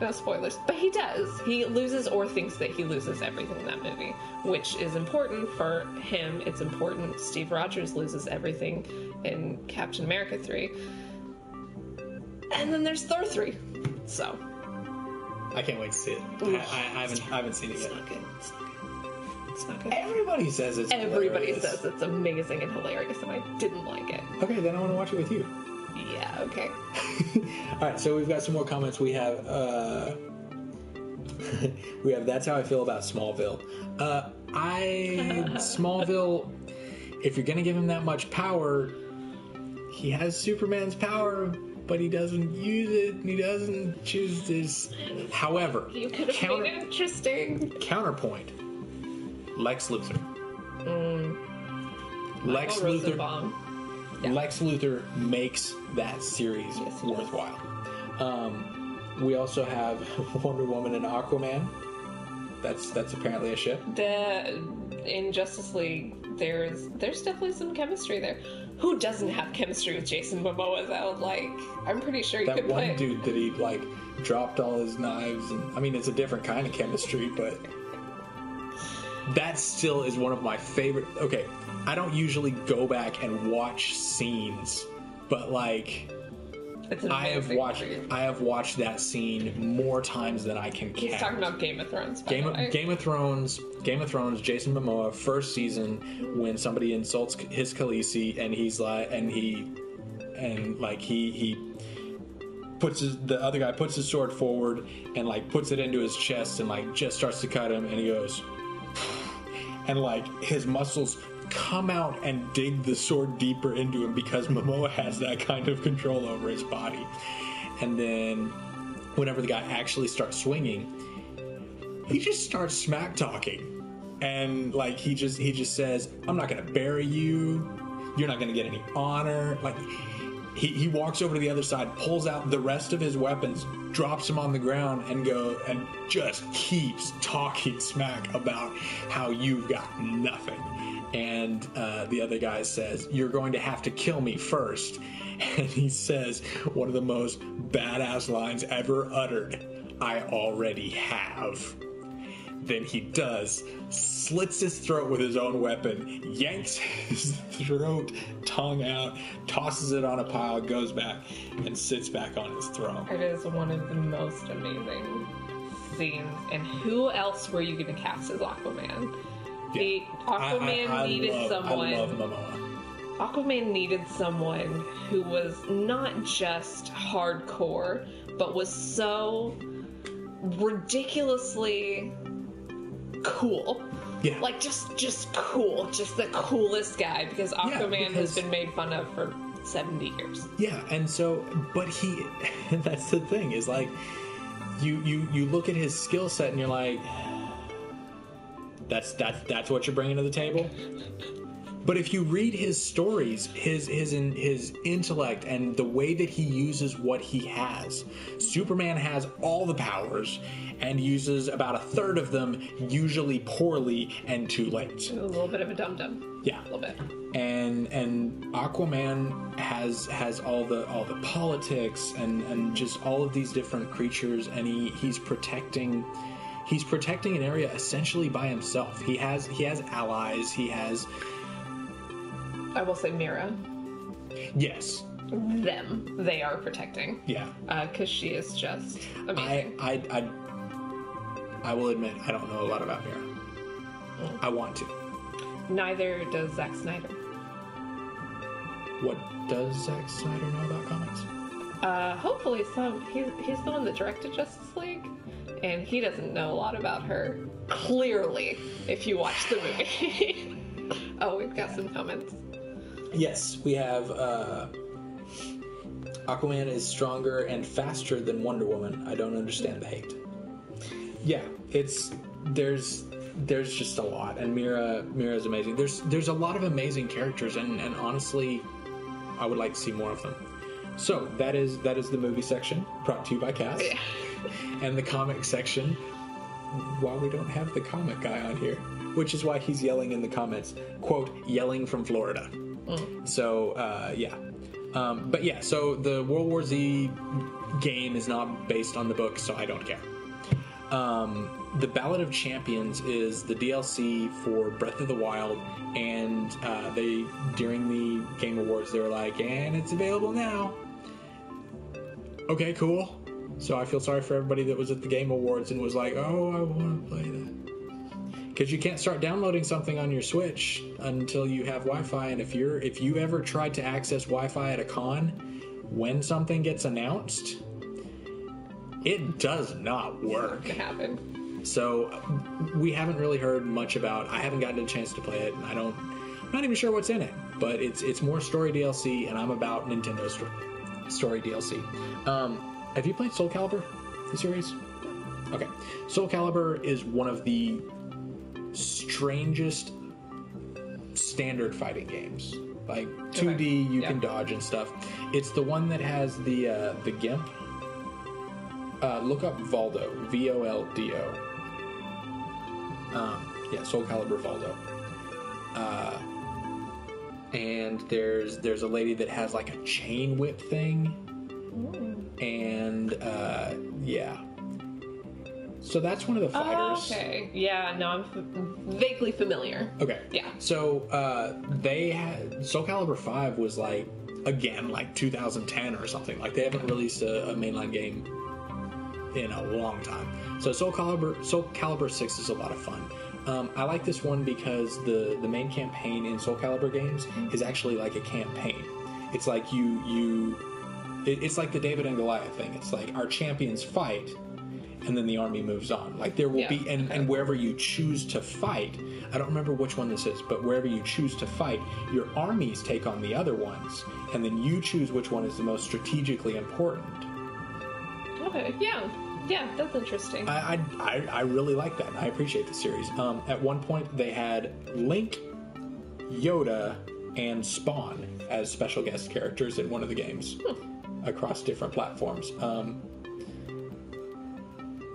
No spoilers. But he does. He loses or thinks that he loses everything in that movie, which is important for him. It's important. Steve Rogers loses everything in Captain America 3. And then there's Thor 3. So, i can't wait to see it i, I, I haven't i haven't seen it it's yet not good. It's not good. It's not good. everybody says it's Everybody hilarious. says it's amazing and hilarious, and I didn't like it. okay then i want to watch it with you Yeah, okay. all right so we've got some more comments we have uh we have that's how i feel about smallville uh i smallville if you're gonna give him that much power he has superman's power but he doesn't use it and he doesn't choose this however You could have counter- made it interesting. counterpoint lex luthor lex Michael luthor Yeah. Lex Luthor makes that series Yes, worthwhile. Um, we also have Wonder Woman and Aquaman. That's that's apparently a ship. The in Justice League, there's there's definitely some chemistry there. Who doesn't have chemistry with Jason Momoa though? Like, I'm pretty sure you That could one put. dude that he like dropped all his knives, and I mean it's a different kind of chemistry, but that still is one of my favorite. Okay, I don't usually go back and watch scenes, but like I have watched. I have watched that scene more times than I can count. He's talking about Game of Thrones. By Game the of, way. Game of Thrones, Game of Thrones, Jason Momoa, first season when somebody insults his Khaleesi and he's like, and he, and like he he puts his, the other guy puts his sword forward and like puts it into his chest and like just starts to cut him and he goes, and like his muscles come out and dig the sword deeper into him because Momoa has that kind of control over his body. And then whenever the guy actually starts swinging, he just starts smack talking. And like he just he just says, "I'm not going to bury you. You're not going to get any honor." Like he, he walks over to the other side, pulls out the rest of his weapons, drops them on the ground, and go and just keeps talking smack about how you've got nothing. And uh, the other guy says, "You're going to have to kill me first. And he says one of the most badass lines ever uttered. I already have. Then he does, slits his throat with his own weapon, yanks his throat, tongue out, tosses it on a pile, goes back, and sits back on his throne. It is one of the most amazing scenes. And who else were you going to cast as Aquaman? Aquaman needed love, someone. I love Momoa. Aquaman needed someone who was not just hardcore, but was so ridiculously cool. Yeah. Like just just cool, just the coolest guy because Aquaman has because- been made fun of for 70 years. Yeah, and so, but he, that's the thing is like, you you you look at his skill set and you're like, that's that's that's what you're bringing to the table. But if you read his stories, his his in, his intellect and the way that he uses what he has, Superman has all the powers and uses about a third of them, usually poorly and too late. A little bit of a dum dum. Yeah, A little bit. and and Aquaman has has all the all the politics and and just all of these different creatures, and he he's protecting. He's protecting an area essentially by himself. He has he has allies. He has I will say Mera. yes, Them. They are protecting. yeah. Because she is just I amazing. I I I will admit I don't know a lot about Mera. I want to. Neither does Zack Snyder. What does Zack Snyder know about comics? Uh, hopefully some. He's, he's the one that directed Justice League, and he doesn't know a lot about her. Clearly, if you watch the movie. oh, we've got some comments. Yes, we have uh, Aquaman is stronger and faster than Wonder Woman. I don't understand the hate. Yeah, it's there's there's just a lot, and Mera Mera is amazing. There's there's a lot of amazing characters, and and honestly, I would like to see more of them. So that is that is the movie section brought to you by Kas. And the comic section. While we don't have the comic guy on here, which is why he's yelling in the comments, quote, yelling from Florida. So uh, yeah, um, but yeah. So the World War Z game is not based on the book, so I don't care. Um, the Ballad of Champions is the DLC for Breath of the Wild, and uh, they during the Game Awards they were like, and it's available now. Okay, cool. So I feel sorry for everybody that was at the Game Awards and was like, oh, I want to play that because you can't start downloading something on your Switch until you have Wi-Fi. And if you're if you ever tried to access Wi-Fi at a con, when something gets announced, it does not work. It happened. So we haven't really heard much about. I haven't gotten a chance to play it, and I don't. I'm not even sure what's in it. But it's it's more story DLC, and I'm about Nintendo story, story DLC. Um, have you played Soul Calibur, the series? Okay, Soul Calibur is one of the strangest standard fighting games. Like 2D, you Yeah. can dodge and stuff. It's the one that has the uh, the gimp. Uh, look up Voldo, V O L D O. Um, yeah, Soul Calibur Voldo. Uh, and there's there's a lady that has like a chain whip thing, and uh, yeah. So that's one of the Oh, fighters. okay. Yeah, no, I'm f- vaguely familiar. Okay. Yeah. So uh, they had Soul Calibur Five was like again like 2010 or something. Like they haven't released a, a mainline game in a long time. So Soul Calibur Soul Calibur Six is a lot of fun. Um, I like this one because the the main campaign in Soul Calibur games is actually like a campaign. It's like you you it, it's like the David and Goliath thing. It's like our champions fight, and then the army moves on. Like there will Yeah, be, and, okay. and wherever you choose to fight, I don't remember which one this is, but wherever you choose to fight, your armies take on the other ones, and then you choose which one is the most strategically important. Okay, yeah. Yeah, that's interesting. I, I, I, I really like that. and I appreciate the series. Um, at one point, they had Link, Yoda, and Spawn as special guest characters in one of the games across different platforms. Um,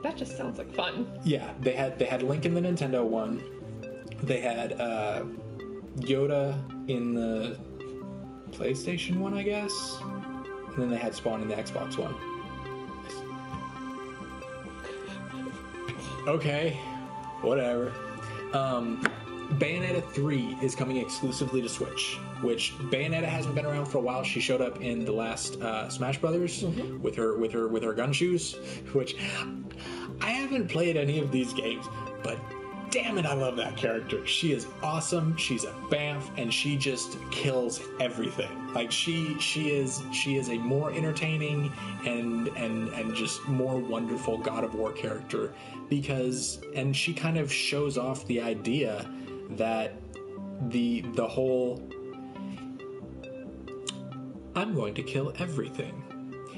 that just sounds like fun. Yeah, they had they had Link in the Nintendo one. They had uh, Yoda in the PlayStation one, I guess, and then they had Spawn in the Xbox one. Okay, whatever. Um, Bayonetta 3 is coming exclusively to Switch, which Bayonetta hasn't been around for a while. She showed up in the last uh, Smash Brothers with her with her with her gun shoes, which I haven't played any of these games, but damn it, I love that character. She is awesome. She's a bamf, and she just kills everything. Like she she is she is a more entertaining and and and just more wonderful God of War character because and she kind of shows off the idea that the the whole I'm going to kill everything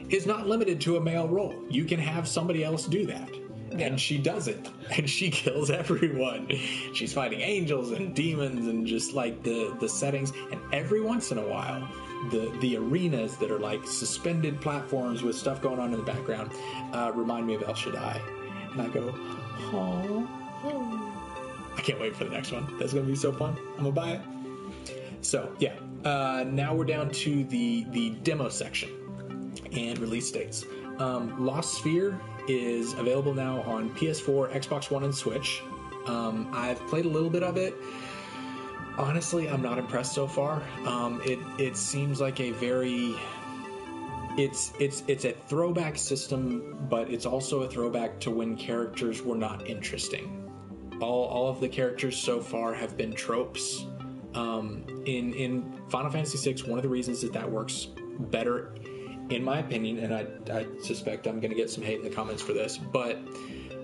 is not limited to a male role. You can have somebody else do that. Yeah. And she does it. And she kills everyone. She's fighting angels and demons and just like the, the settings. And every once in a while, the, the arenas that are like suspended platforms with stuff going on in the background uh, remind me of El Shaddai. And I go, oh. I can't wait for the next one. That's to be so fun. I'm to buy it. So, yeah. Uh, now we're down to the, the demo section and release dates. Um, Lost Sphear is available now on PS4, Xbox One, and Switch. Um, I've played a little bit of it. Honestly, I'm not impressed so far. Um, it it seems like a very it's it's it's a throwback system, but it's also a throwback to when characters were not interesting. All all of the characters so far have been tropes. Um, in in Final Fantasy VI, one of the reasons that that works better in my opinion, and I, I suspect I'm going to get some hate in the comments for this, but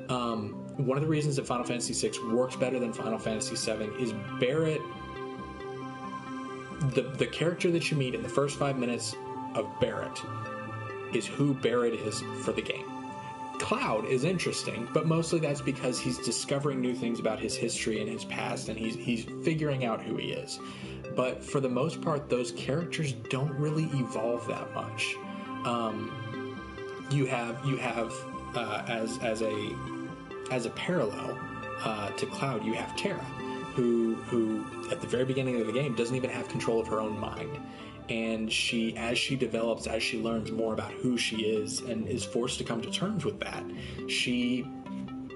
um, one of the reasons that Final Fantasy VI works better than Final Fantasy VII is Barret. The the character that you meet in the first five minutes of Barret is who Barret is for the game. Cloud is interesting, but mostly that's because he's discovering new things about his history and his past, and he's he's figuring out who he is. But for the most part, those characters don't really evolve that much um, you have you have uh, as as a as a parallel uh, to Cloud, you have Terra, who who at the very beginning of the game doesn't even have control of her own mind, and she as she develops, as she learns more about who she is, and is forced to come to terms with that, she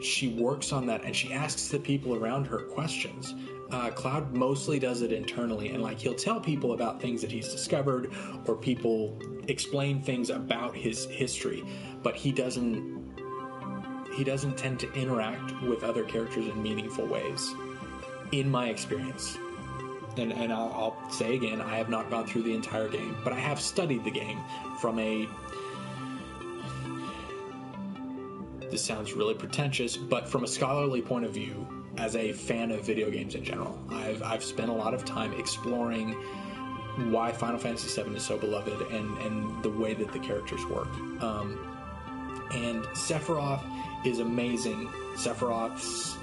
she works on that and she asks the people around her questions. Uh, Cloud mostly does it internally, and like he'll tell people about things that he's discovered, or people explain things about his history, but he doesn't. He doesn't tend to interact with other characters in meaningful ways, in my experience. And, and I'll, I'll say again, I have not gone through the entire game, but I have studied the game from a this sounds really pretentious, but from a scholarly point of view, as a fan of video games in general, I've, I've spent a lot of time exploring why Final Fantasy VII is so beloved and, and the way that the characters work. Um, and Sephiroth is amazing. Sephiroth's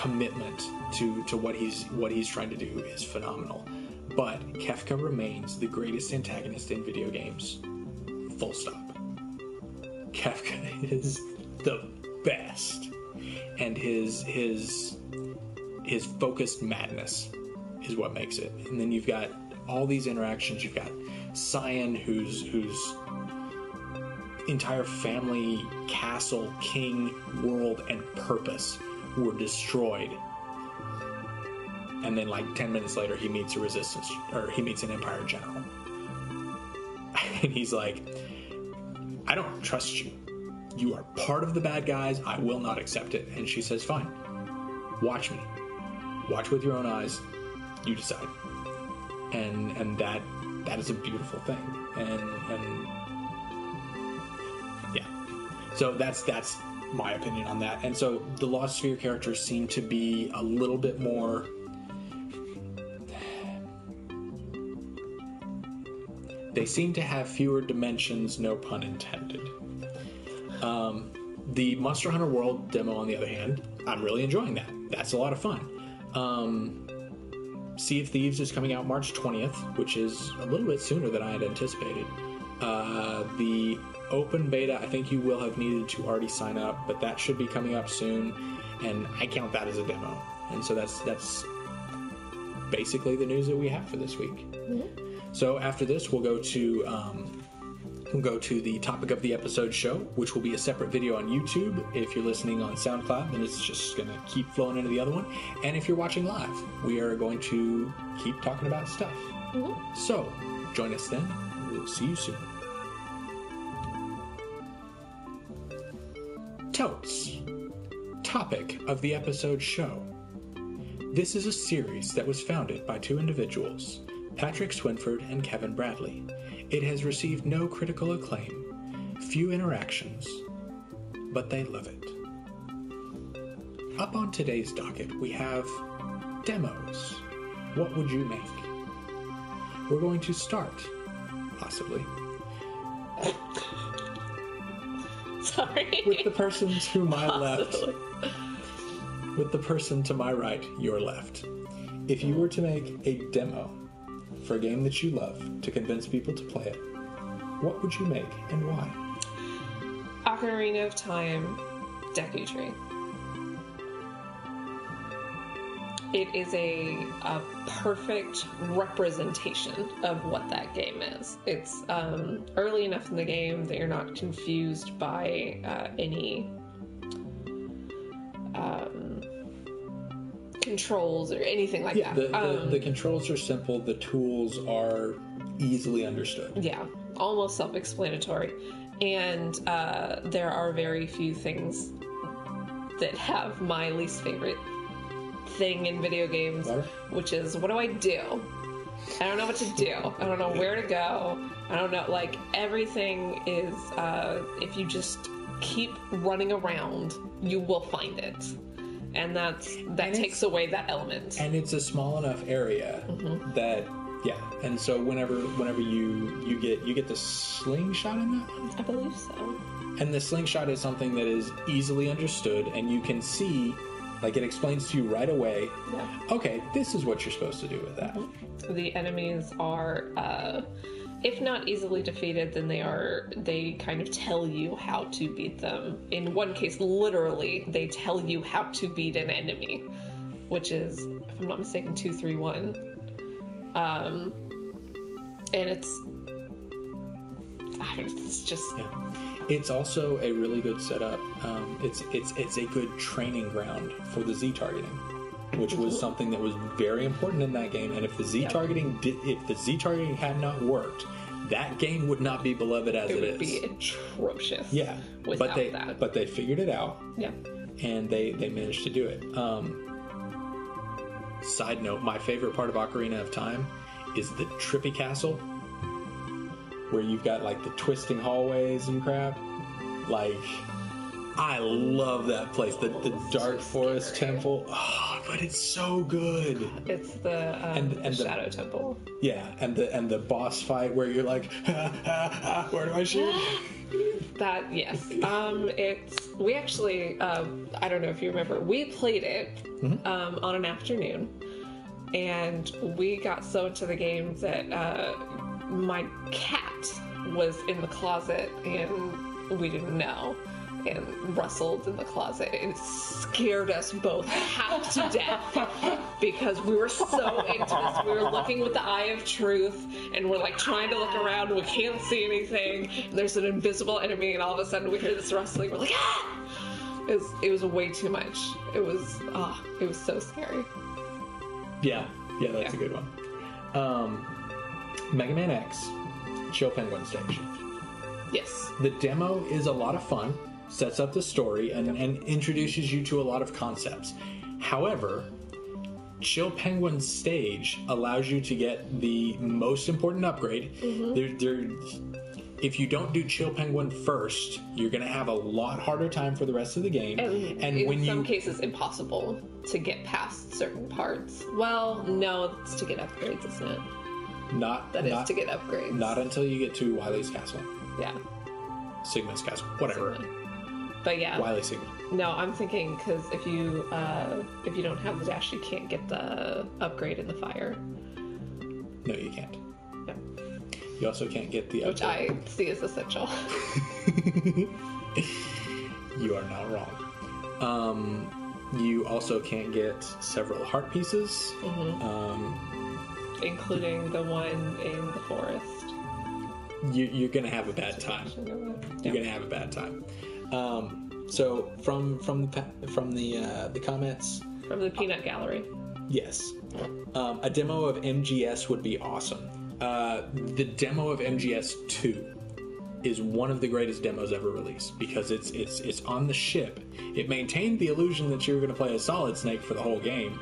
commitment to, to what he's what he's trying to do is phenomenal. But Kefka remains the greatest antagonist in video games. Full stop. Kefka is the best, and his his his focused madness is what makes it. And then you've got all these interactions. You've got Cyan, who's whose entire family, castle, king, world, and purpose were destroyed. And then, like ten minutes later, he meets a resistance, or he meets an Empire general, and he's like, "I don't trust you. You are part of the bad guys. I will not accept it." And she says, "Fine. Watch me. Watch with your own eyes. You decide." and and that that is a beautiful thing and and yeah so that's that's my opinion on that. And so the lost sphear characters seem to be a little bit more they seem to have fewer dimensions no pun intended. Um, the monster hunter world demo on the other hand i'm really enjoying that. That's a lot of fun. Um, Sea of Thieves is coming out March 20th, which is a little bit sooner than I had anticipated. Uh, the open beta, I think you will have needed to already sign up, but that should be coming up soon, and I count that as a demo. And so that's that's basically the news that we have for this week. So after this, we'll go to um, we'll go to the topic of the episode show, which will be a separate video on YouTube. If you're listening on SoundCloud, then it's just going to keep flowing into the other one. And if you're watching live, we are going to keep talking about stuff. So join us then. We'll see you soon. Totes. Topic of the episode show. This is a series that was founded by two individuals, Patrick Swinford and Kevin Bradley. It has received no critical acclaim, few interactions, but they love it. Up on today's docket, we have demos. What would you make? We're going to start possibly. Sorry. With the person to my left, with the person to my right, your left. If you were to make a demo for a game that you love to convince people to play it, what would you make and why? Ocarina of Time, Deku Tree. It is a, a perfect representation of what that game is. It's um, early enough in the game that you're not confused by uh, any um, controls or anything like Yeah, that. the, the, Um, the controls are simple, the tools are easily understood. yeah, almost self explanatory. And uh, there are very few things that have my least favorite thing in video games, Water? which is what do I do? I don't know what to do. I don't know where to go. I don't know. Like, everything is, uh, if you just keep running around, you will find it. And that's that And takes away that element. and it's a small enough area Mm-hmm. that yeah and so whenever whenever you you get you get the slingshot in that one I believe so. and the slingshot is something that is easily understood and you can see like it explains to you right away Yeah. okay this is what you're supposed to do with that. The enemies are uh, if not easily defeated then they are they kind of tell you how to beat them. In one case literally they tell you how to beat an enemy which is if i'm not mistaken 231 um and it's it's just yeah. It's also a really good setup. Um, it's it's it's a good training ground for the z targeting which was something that was very important in that game. And if the z targeting did if the z targeting had not worked that game would not be beloved as it it would is. be atrocious yeah. Without but they that. but they figured it out. Yeah. And they they managed to do it. Um, side note: my favorite part of Ocarina of Time is the trippy castle, where you've got like the twisting hallways and crap. Like, I love that place. The the dark forest scary. temple. Oh, but it's so good. it's the, um, And- the and the- shadow temple Yeah, and the and the boss fight where you're like, where do I shoot? That yes, um, it's we actually um, I don't know if you remember we played it um, on an afternoon, and we got so into the game that uh, my cat was in the closet and we didn't know and rustled in the closet and scared us both half to death because we were so into this. We were looking with the eye of truth and we're like trying to look around and we can't see anything. There's an invisible enemy and all of a sudden we hear this rustling. We're like, ah! It was, it was way too much. It was, ah, it was so scary. Yeah, yeah, that's a good one. Um, Mega Man X, Chill Penguin Stage. Yes. The demo is a lot of fun, sets up the story, and, and introduces you to a lot of concepts. However, Chill Penguin Stage allows you to get the most important upgrade. Mm-hmm. There, there, if you don't do Chill Penguin first, you're going to have a lot harder time for the rest of the game. And, and in some you cases, impossible to get past certain parts. Well, no, it's to get upgrades, isn't it? Not That is not, to get upgrades. not until you get to Wily's castle, yeah. Sigma's castle, whatever. But yeah, Wily Sigma. no, I'm thinking because if you uh, if you don't have the dash, you can't get the upgrade in the fire, No, you can't. Yeah. You also can't get the which upgrade. I see as essential. You are not wrong. Um, you also can't get several heart pieces. Mm-hmm. Um, including the one in the forest. you, you're gonna have a bad time. You're gonna have a bad time. Um, so from from the from the uh, the comments, From the peanut gallery. yes, um, a demo of MGS would be awesome. Uh, the demo of MGS two is one of the greatest demos ever released because it's it's it's on the ship. It maintained the illusion that you were going to play a Solid Snake for the whole game,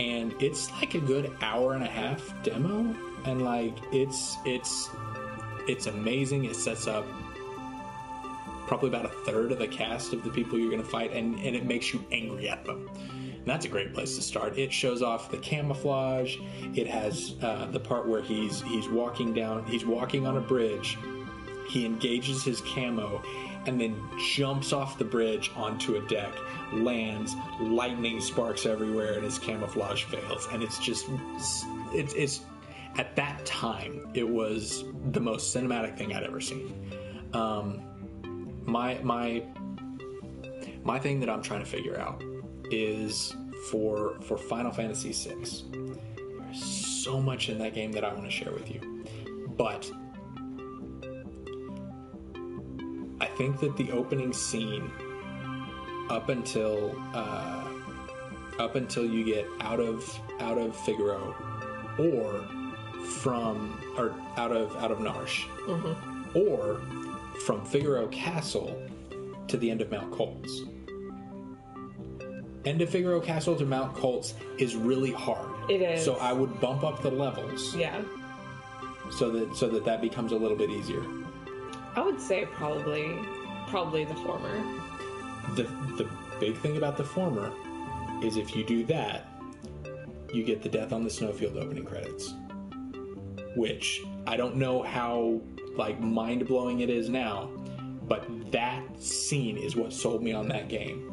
and it's like a good hour and a half demo, and like it's it's it's amazing. It sets up probably about a third of the cast of the people you're going to fight, and and it makes you angry at them. that's a great place to start. It shows off the camouflage. It has uh, the part where he's he's walking down. He's walking on a bridge. He engages his camo, and then jumps off the bridge onto a deck, lands, lightning sparks everywhere, and his camouflage fails. And it's just it's it's at that time it was the most cinematic thing I'd ever seen. Um, my my my thing that I'm trying to figure out is for for Final Fantasy VI. There's so much in that game that I want to share with you, but think that the opening scene up until uh, up until you get out of out of Figaro or from or out of out of Narshe or from Figaro Castle to the end of Mount Kolts. End of Figaro Castle to Mount Kolts is really hard. It is. So I would bump up the levels Yeah. so that so that that becomes a little bit easier. I would say probably probably the former. The the big thing about the former is if you do that, you get the Death on the Snowfield opening credits. Which I don't know how like mind blowing it is now, but that scene is what sold me on that game.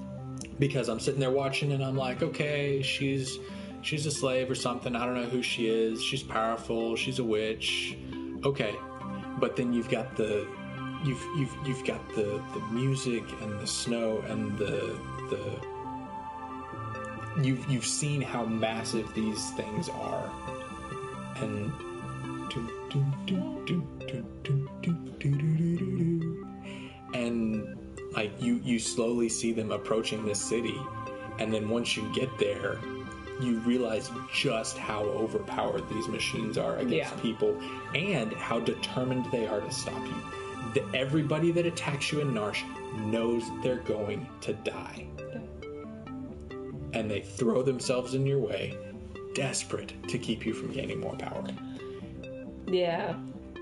Because I'm sitting there watching and I'm like, okay, she's she's a slave or something. I don't know who she is. She's powerful. She's a witch. Okay, but then you've got the you've you've you've got the the music and the snow and the the you've you've seen how massive these things are and and like you you slowly see them approaching this city and then once you get there you realize just how overpowered these machines are against Yeah. people and how determined they are to stop you the, everybody that attacks you in Narshe knows they're going to die. And they throw themselves in your way desperate to keep you from gaining more power. Yeah.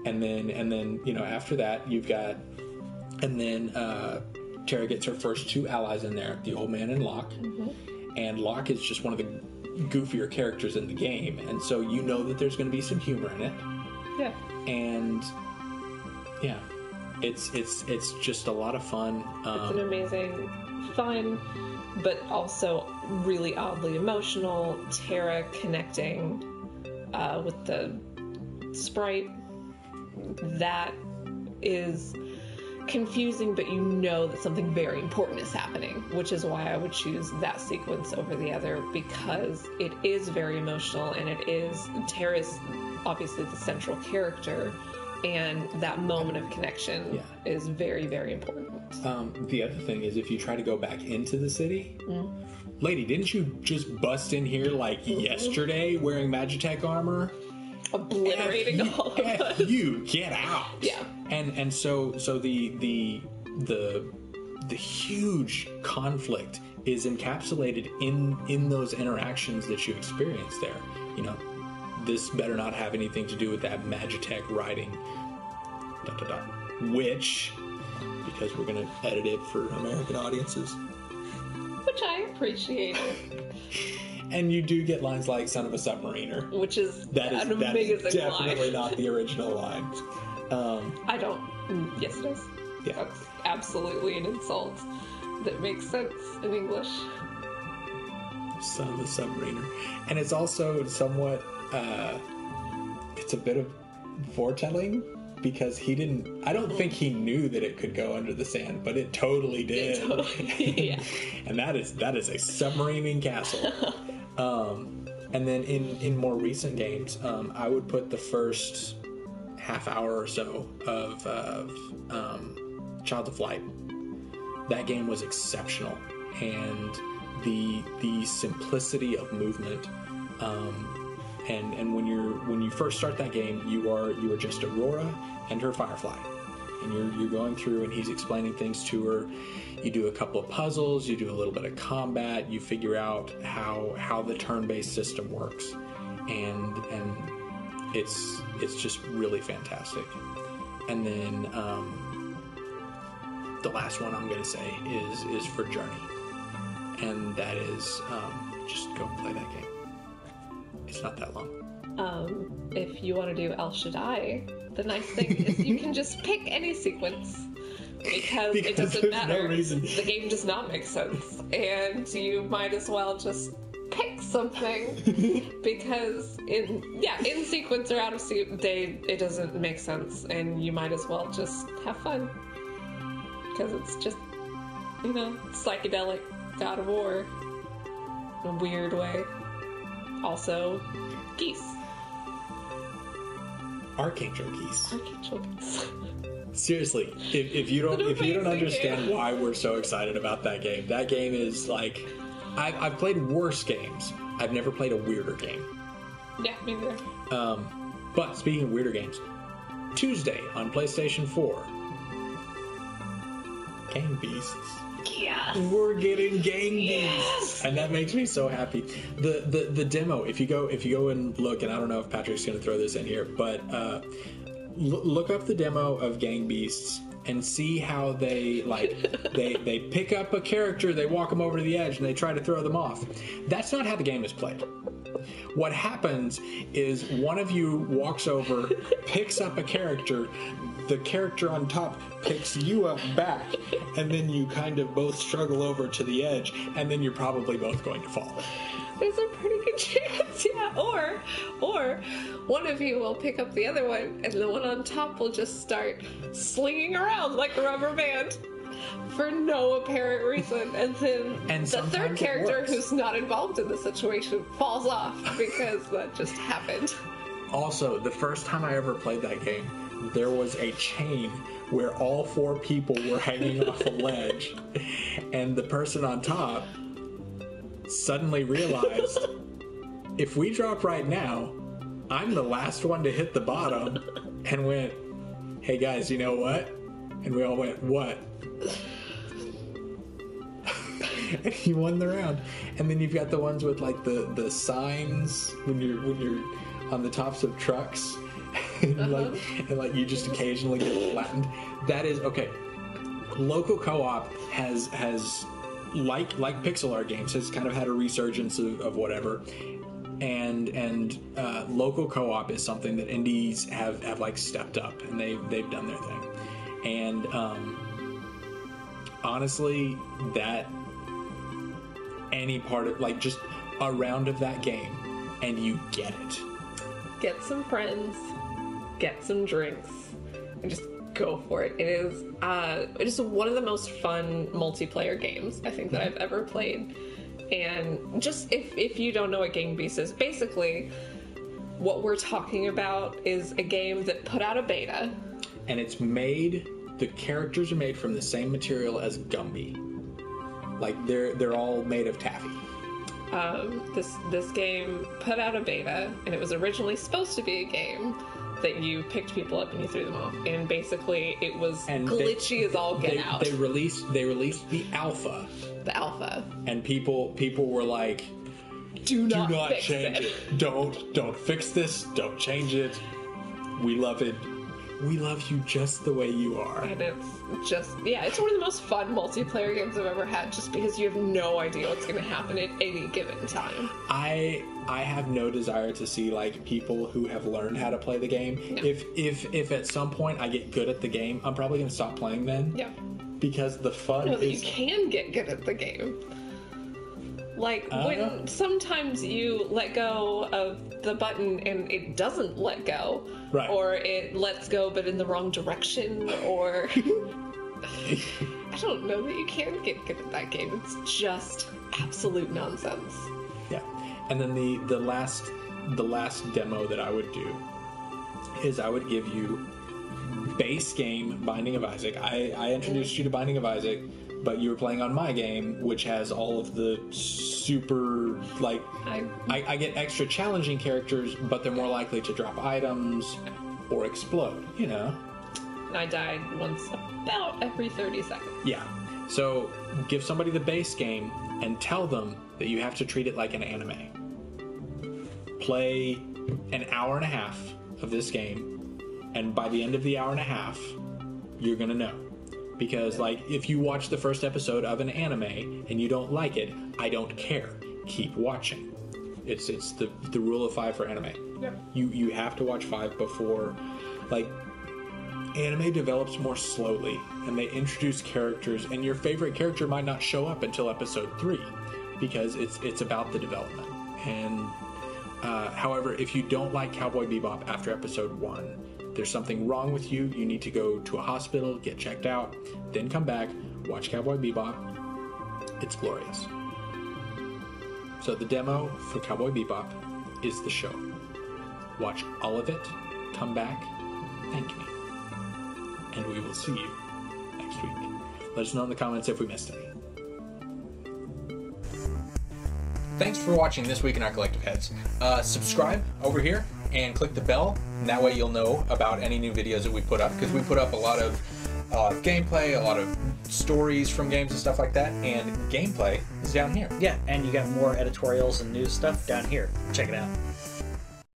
and then and then you know after that you've got and then uh Terra gets her first two allies in there the old man and Locke. And Locke is just one of the goofier characters in the game. And so you know that there's going to be some humor in it. Yeah. and yeah it's it's it's just a lot of fun It's an um, amazing, fun, but also really oddly emotional. Terra connecting uh, with the sprite. That is confusing, but you know that something very important is happening, which is why I would choose that sequence over the other because it is very emotional and it is Terra's obviously the central character. And that moment of connection Yeah. is very, very important. Um, the other thing is, if you try to go back into the city, Mm. lady, didn't you just bust in here like Mm-hmm. yesterday wearing Magitek armor? Obliterating F all you, of us. you, get out! Yeah. and and so so the the the the huge conflict is encapsulated in in those interactions that you experience there. You know, this better not have anything to do with that Magitek writing. Dot, dot, dot. Which, because we're gonna edit it for American audiences, Which I appreciate, and you do get lines like "son of a submariner." which is That is an that definitely line. not the original line. Um, I don't. Yes, it is. Yeah. That's absolutely an insult that makes sense in English. son of a submariner and it's also somewhat uh it's a bit of foretelling because he didn't i don't think he knew that it could go under the sand but it totally did. totally- yeah. and that is that is a submarine castle. Um and then in in more recent games um i would put the first half hour or so of of um Child of Light that game was exceptional. And the the simplicity of movement um, and and when you're when you first start that game you are you are just aurora and her firefly and you're you're going through and he's explaining things to her you do a couple of puzzles you do a little bit of combat you figure out how how the turn-based system works and and it's it's just really fantastic and then um, the last one I'm going to say is is for Journey. and that is um, just go play that game. It's not that long. Um, if you want to do El Shaddai, the nice thing is you can just pick any sequence because, Because it doesn't there's no matter. reason. The game does not make sense, and you might as well just pick something because in yeah in sequence or out of sequence they it doesn't make sense, and you might as well just have fun because it's just you know psychedelic God of War in a weird way. Also, geese. Archangel Geese. Archangel geese. Seriously, if, if you don't if you don't understand game. why we're so excited about that game, that game is like I've, I've played worse games. I've never played a weirder game. yeah, me neither. Um, but speaking of weirder games, Tuesday on PlayStation 4, Gang Beasts. Yes. We're getting Gang Beasts, and that makes me so happy. The, the the demo, if you go if you go and look, and I don't know if Patrick's going to throw this in here, but uh, l- look up the demo of Gang Beasts and see how they like they they pick up a character, they walk them over to the edge, and they try to throw them off. That's not how the game is played. What happens is one of you walks over, picks up a character, the character on top picks you up back, and then you kind of both struggle over to the edge, and then you're probably both going to fall. There's a pretty good chance, yeah. Or, or one of you will pick up the other one, and the one on top will just start slinging around like a rubber band for no apparent reason, and then And the third character who's not involved in the situation falls off because that just happened. Also, the first time I ever played that game, there was a chain where all four people were hanging off a ledge, and the person on top suddenly realized if we drop right now, I'm the last one to hit the bottom, and went, Hey guys, you know what? And we all went, What? and he won the round. And then you've got the ones with like the the signs when you're when you're on the tops of trucks, and like and like you just occasionally get flattened. That is okay. Local co-op has has like like pixel art games has kind of had a resurgence of, of whatever. And and uh, local co-op is something that indies have, have like stepped up and they they've done their thing. And um, honestly, that any part of like just a round of that game and you get it. Get some friends, get some drinks, and just go for it. It is uh, it is one of the most fun multiplayer games I think that I've ever played. And just if if you don't know what Gang Beast is, basically what we're talking about is a game that put out a beta. And it's made the characters are made from the same material as Gumby. Like they're they're all made of taffy. Um, this this game put out a beta, and it was originally supposed to be a game that you picked people up and you threw them off. And basically, it was And they- glitchy as all get They, out. they released they released the alpha the alpha. and people people were like Do do not, not fix change it. it. Don't don't fix this. Don't change it. We love it. We love you just the way you are. And it's just, yeah, it's one of the most fun multiplayer games I've ever had just because you have no idea what's going to happen at any given time. I I have no desire to see like people who have learned how to play the game. If if if at some point I get good at the game, I'm probably gonna stop playing then. Yeah. Because the fun know that you can get good at the game. Like Uh, when sometimes you let go of the button and it doesn't let go, Right. or it lets go but in the wrong direction, or I don't know that you can get good at that game. It's just absolute nonsense. yeah. And then the the last the last demo that I would do is I would give you base game Binding of Isaac. I, I introduced you to Binding of Isaac, but you were playing on my game, which has all of the super like I I, I get extra challenging characters, but they're more likely to drop items or explode, you know? I died once about every thirty seconds. Yeah. So give somebody the base game and tell them that you have to treat it like an anime. Play an hour and a half of this game, and by the end of the hour and a half, you're gonna know. Because like if you watch the first episode of an anime and you don't like it, I don't care. Keep watching. It's it's the the rule of five for anime. Yeah. You you have to watch five before like anime develops more slowly and they introduce characters and your favorite character might not show up until episode three because it's it's about the development and uh, however if you don't like cowboy bebop after episode one there's something wrong with you you need to go to a hospital get checked out then come back watch cowboy bebop it's glorious so the demo for cowboy bebop is the show watch all of it come back thank me and we will see you next week. Let us know in the comments if we missed any. Thanks for watching This Week in Our Collective Heads. Uh, subscribe over here and click the bell, and that way you'll know about any new videos that we put up, because we put up a lot of uh, gameplay, a lot of stories from games and stuff like that, and gameplay is down here. Yeah, and you got more editorials and news stuff down here. Check it out.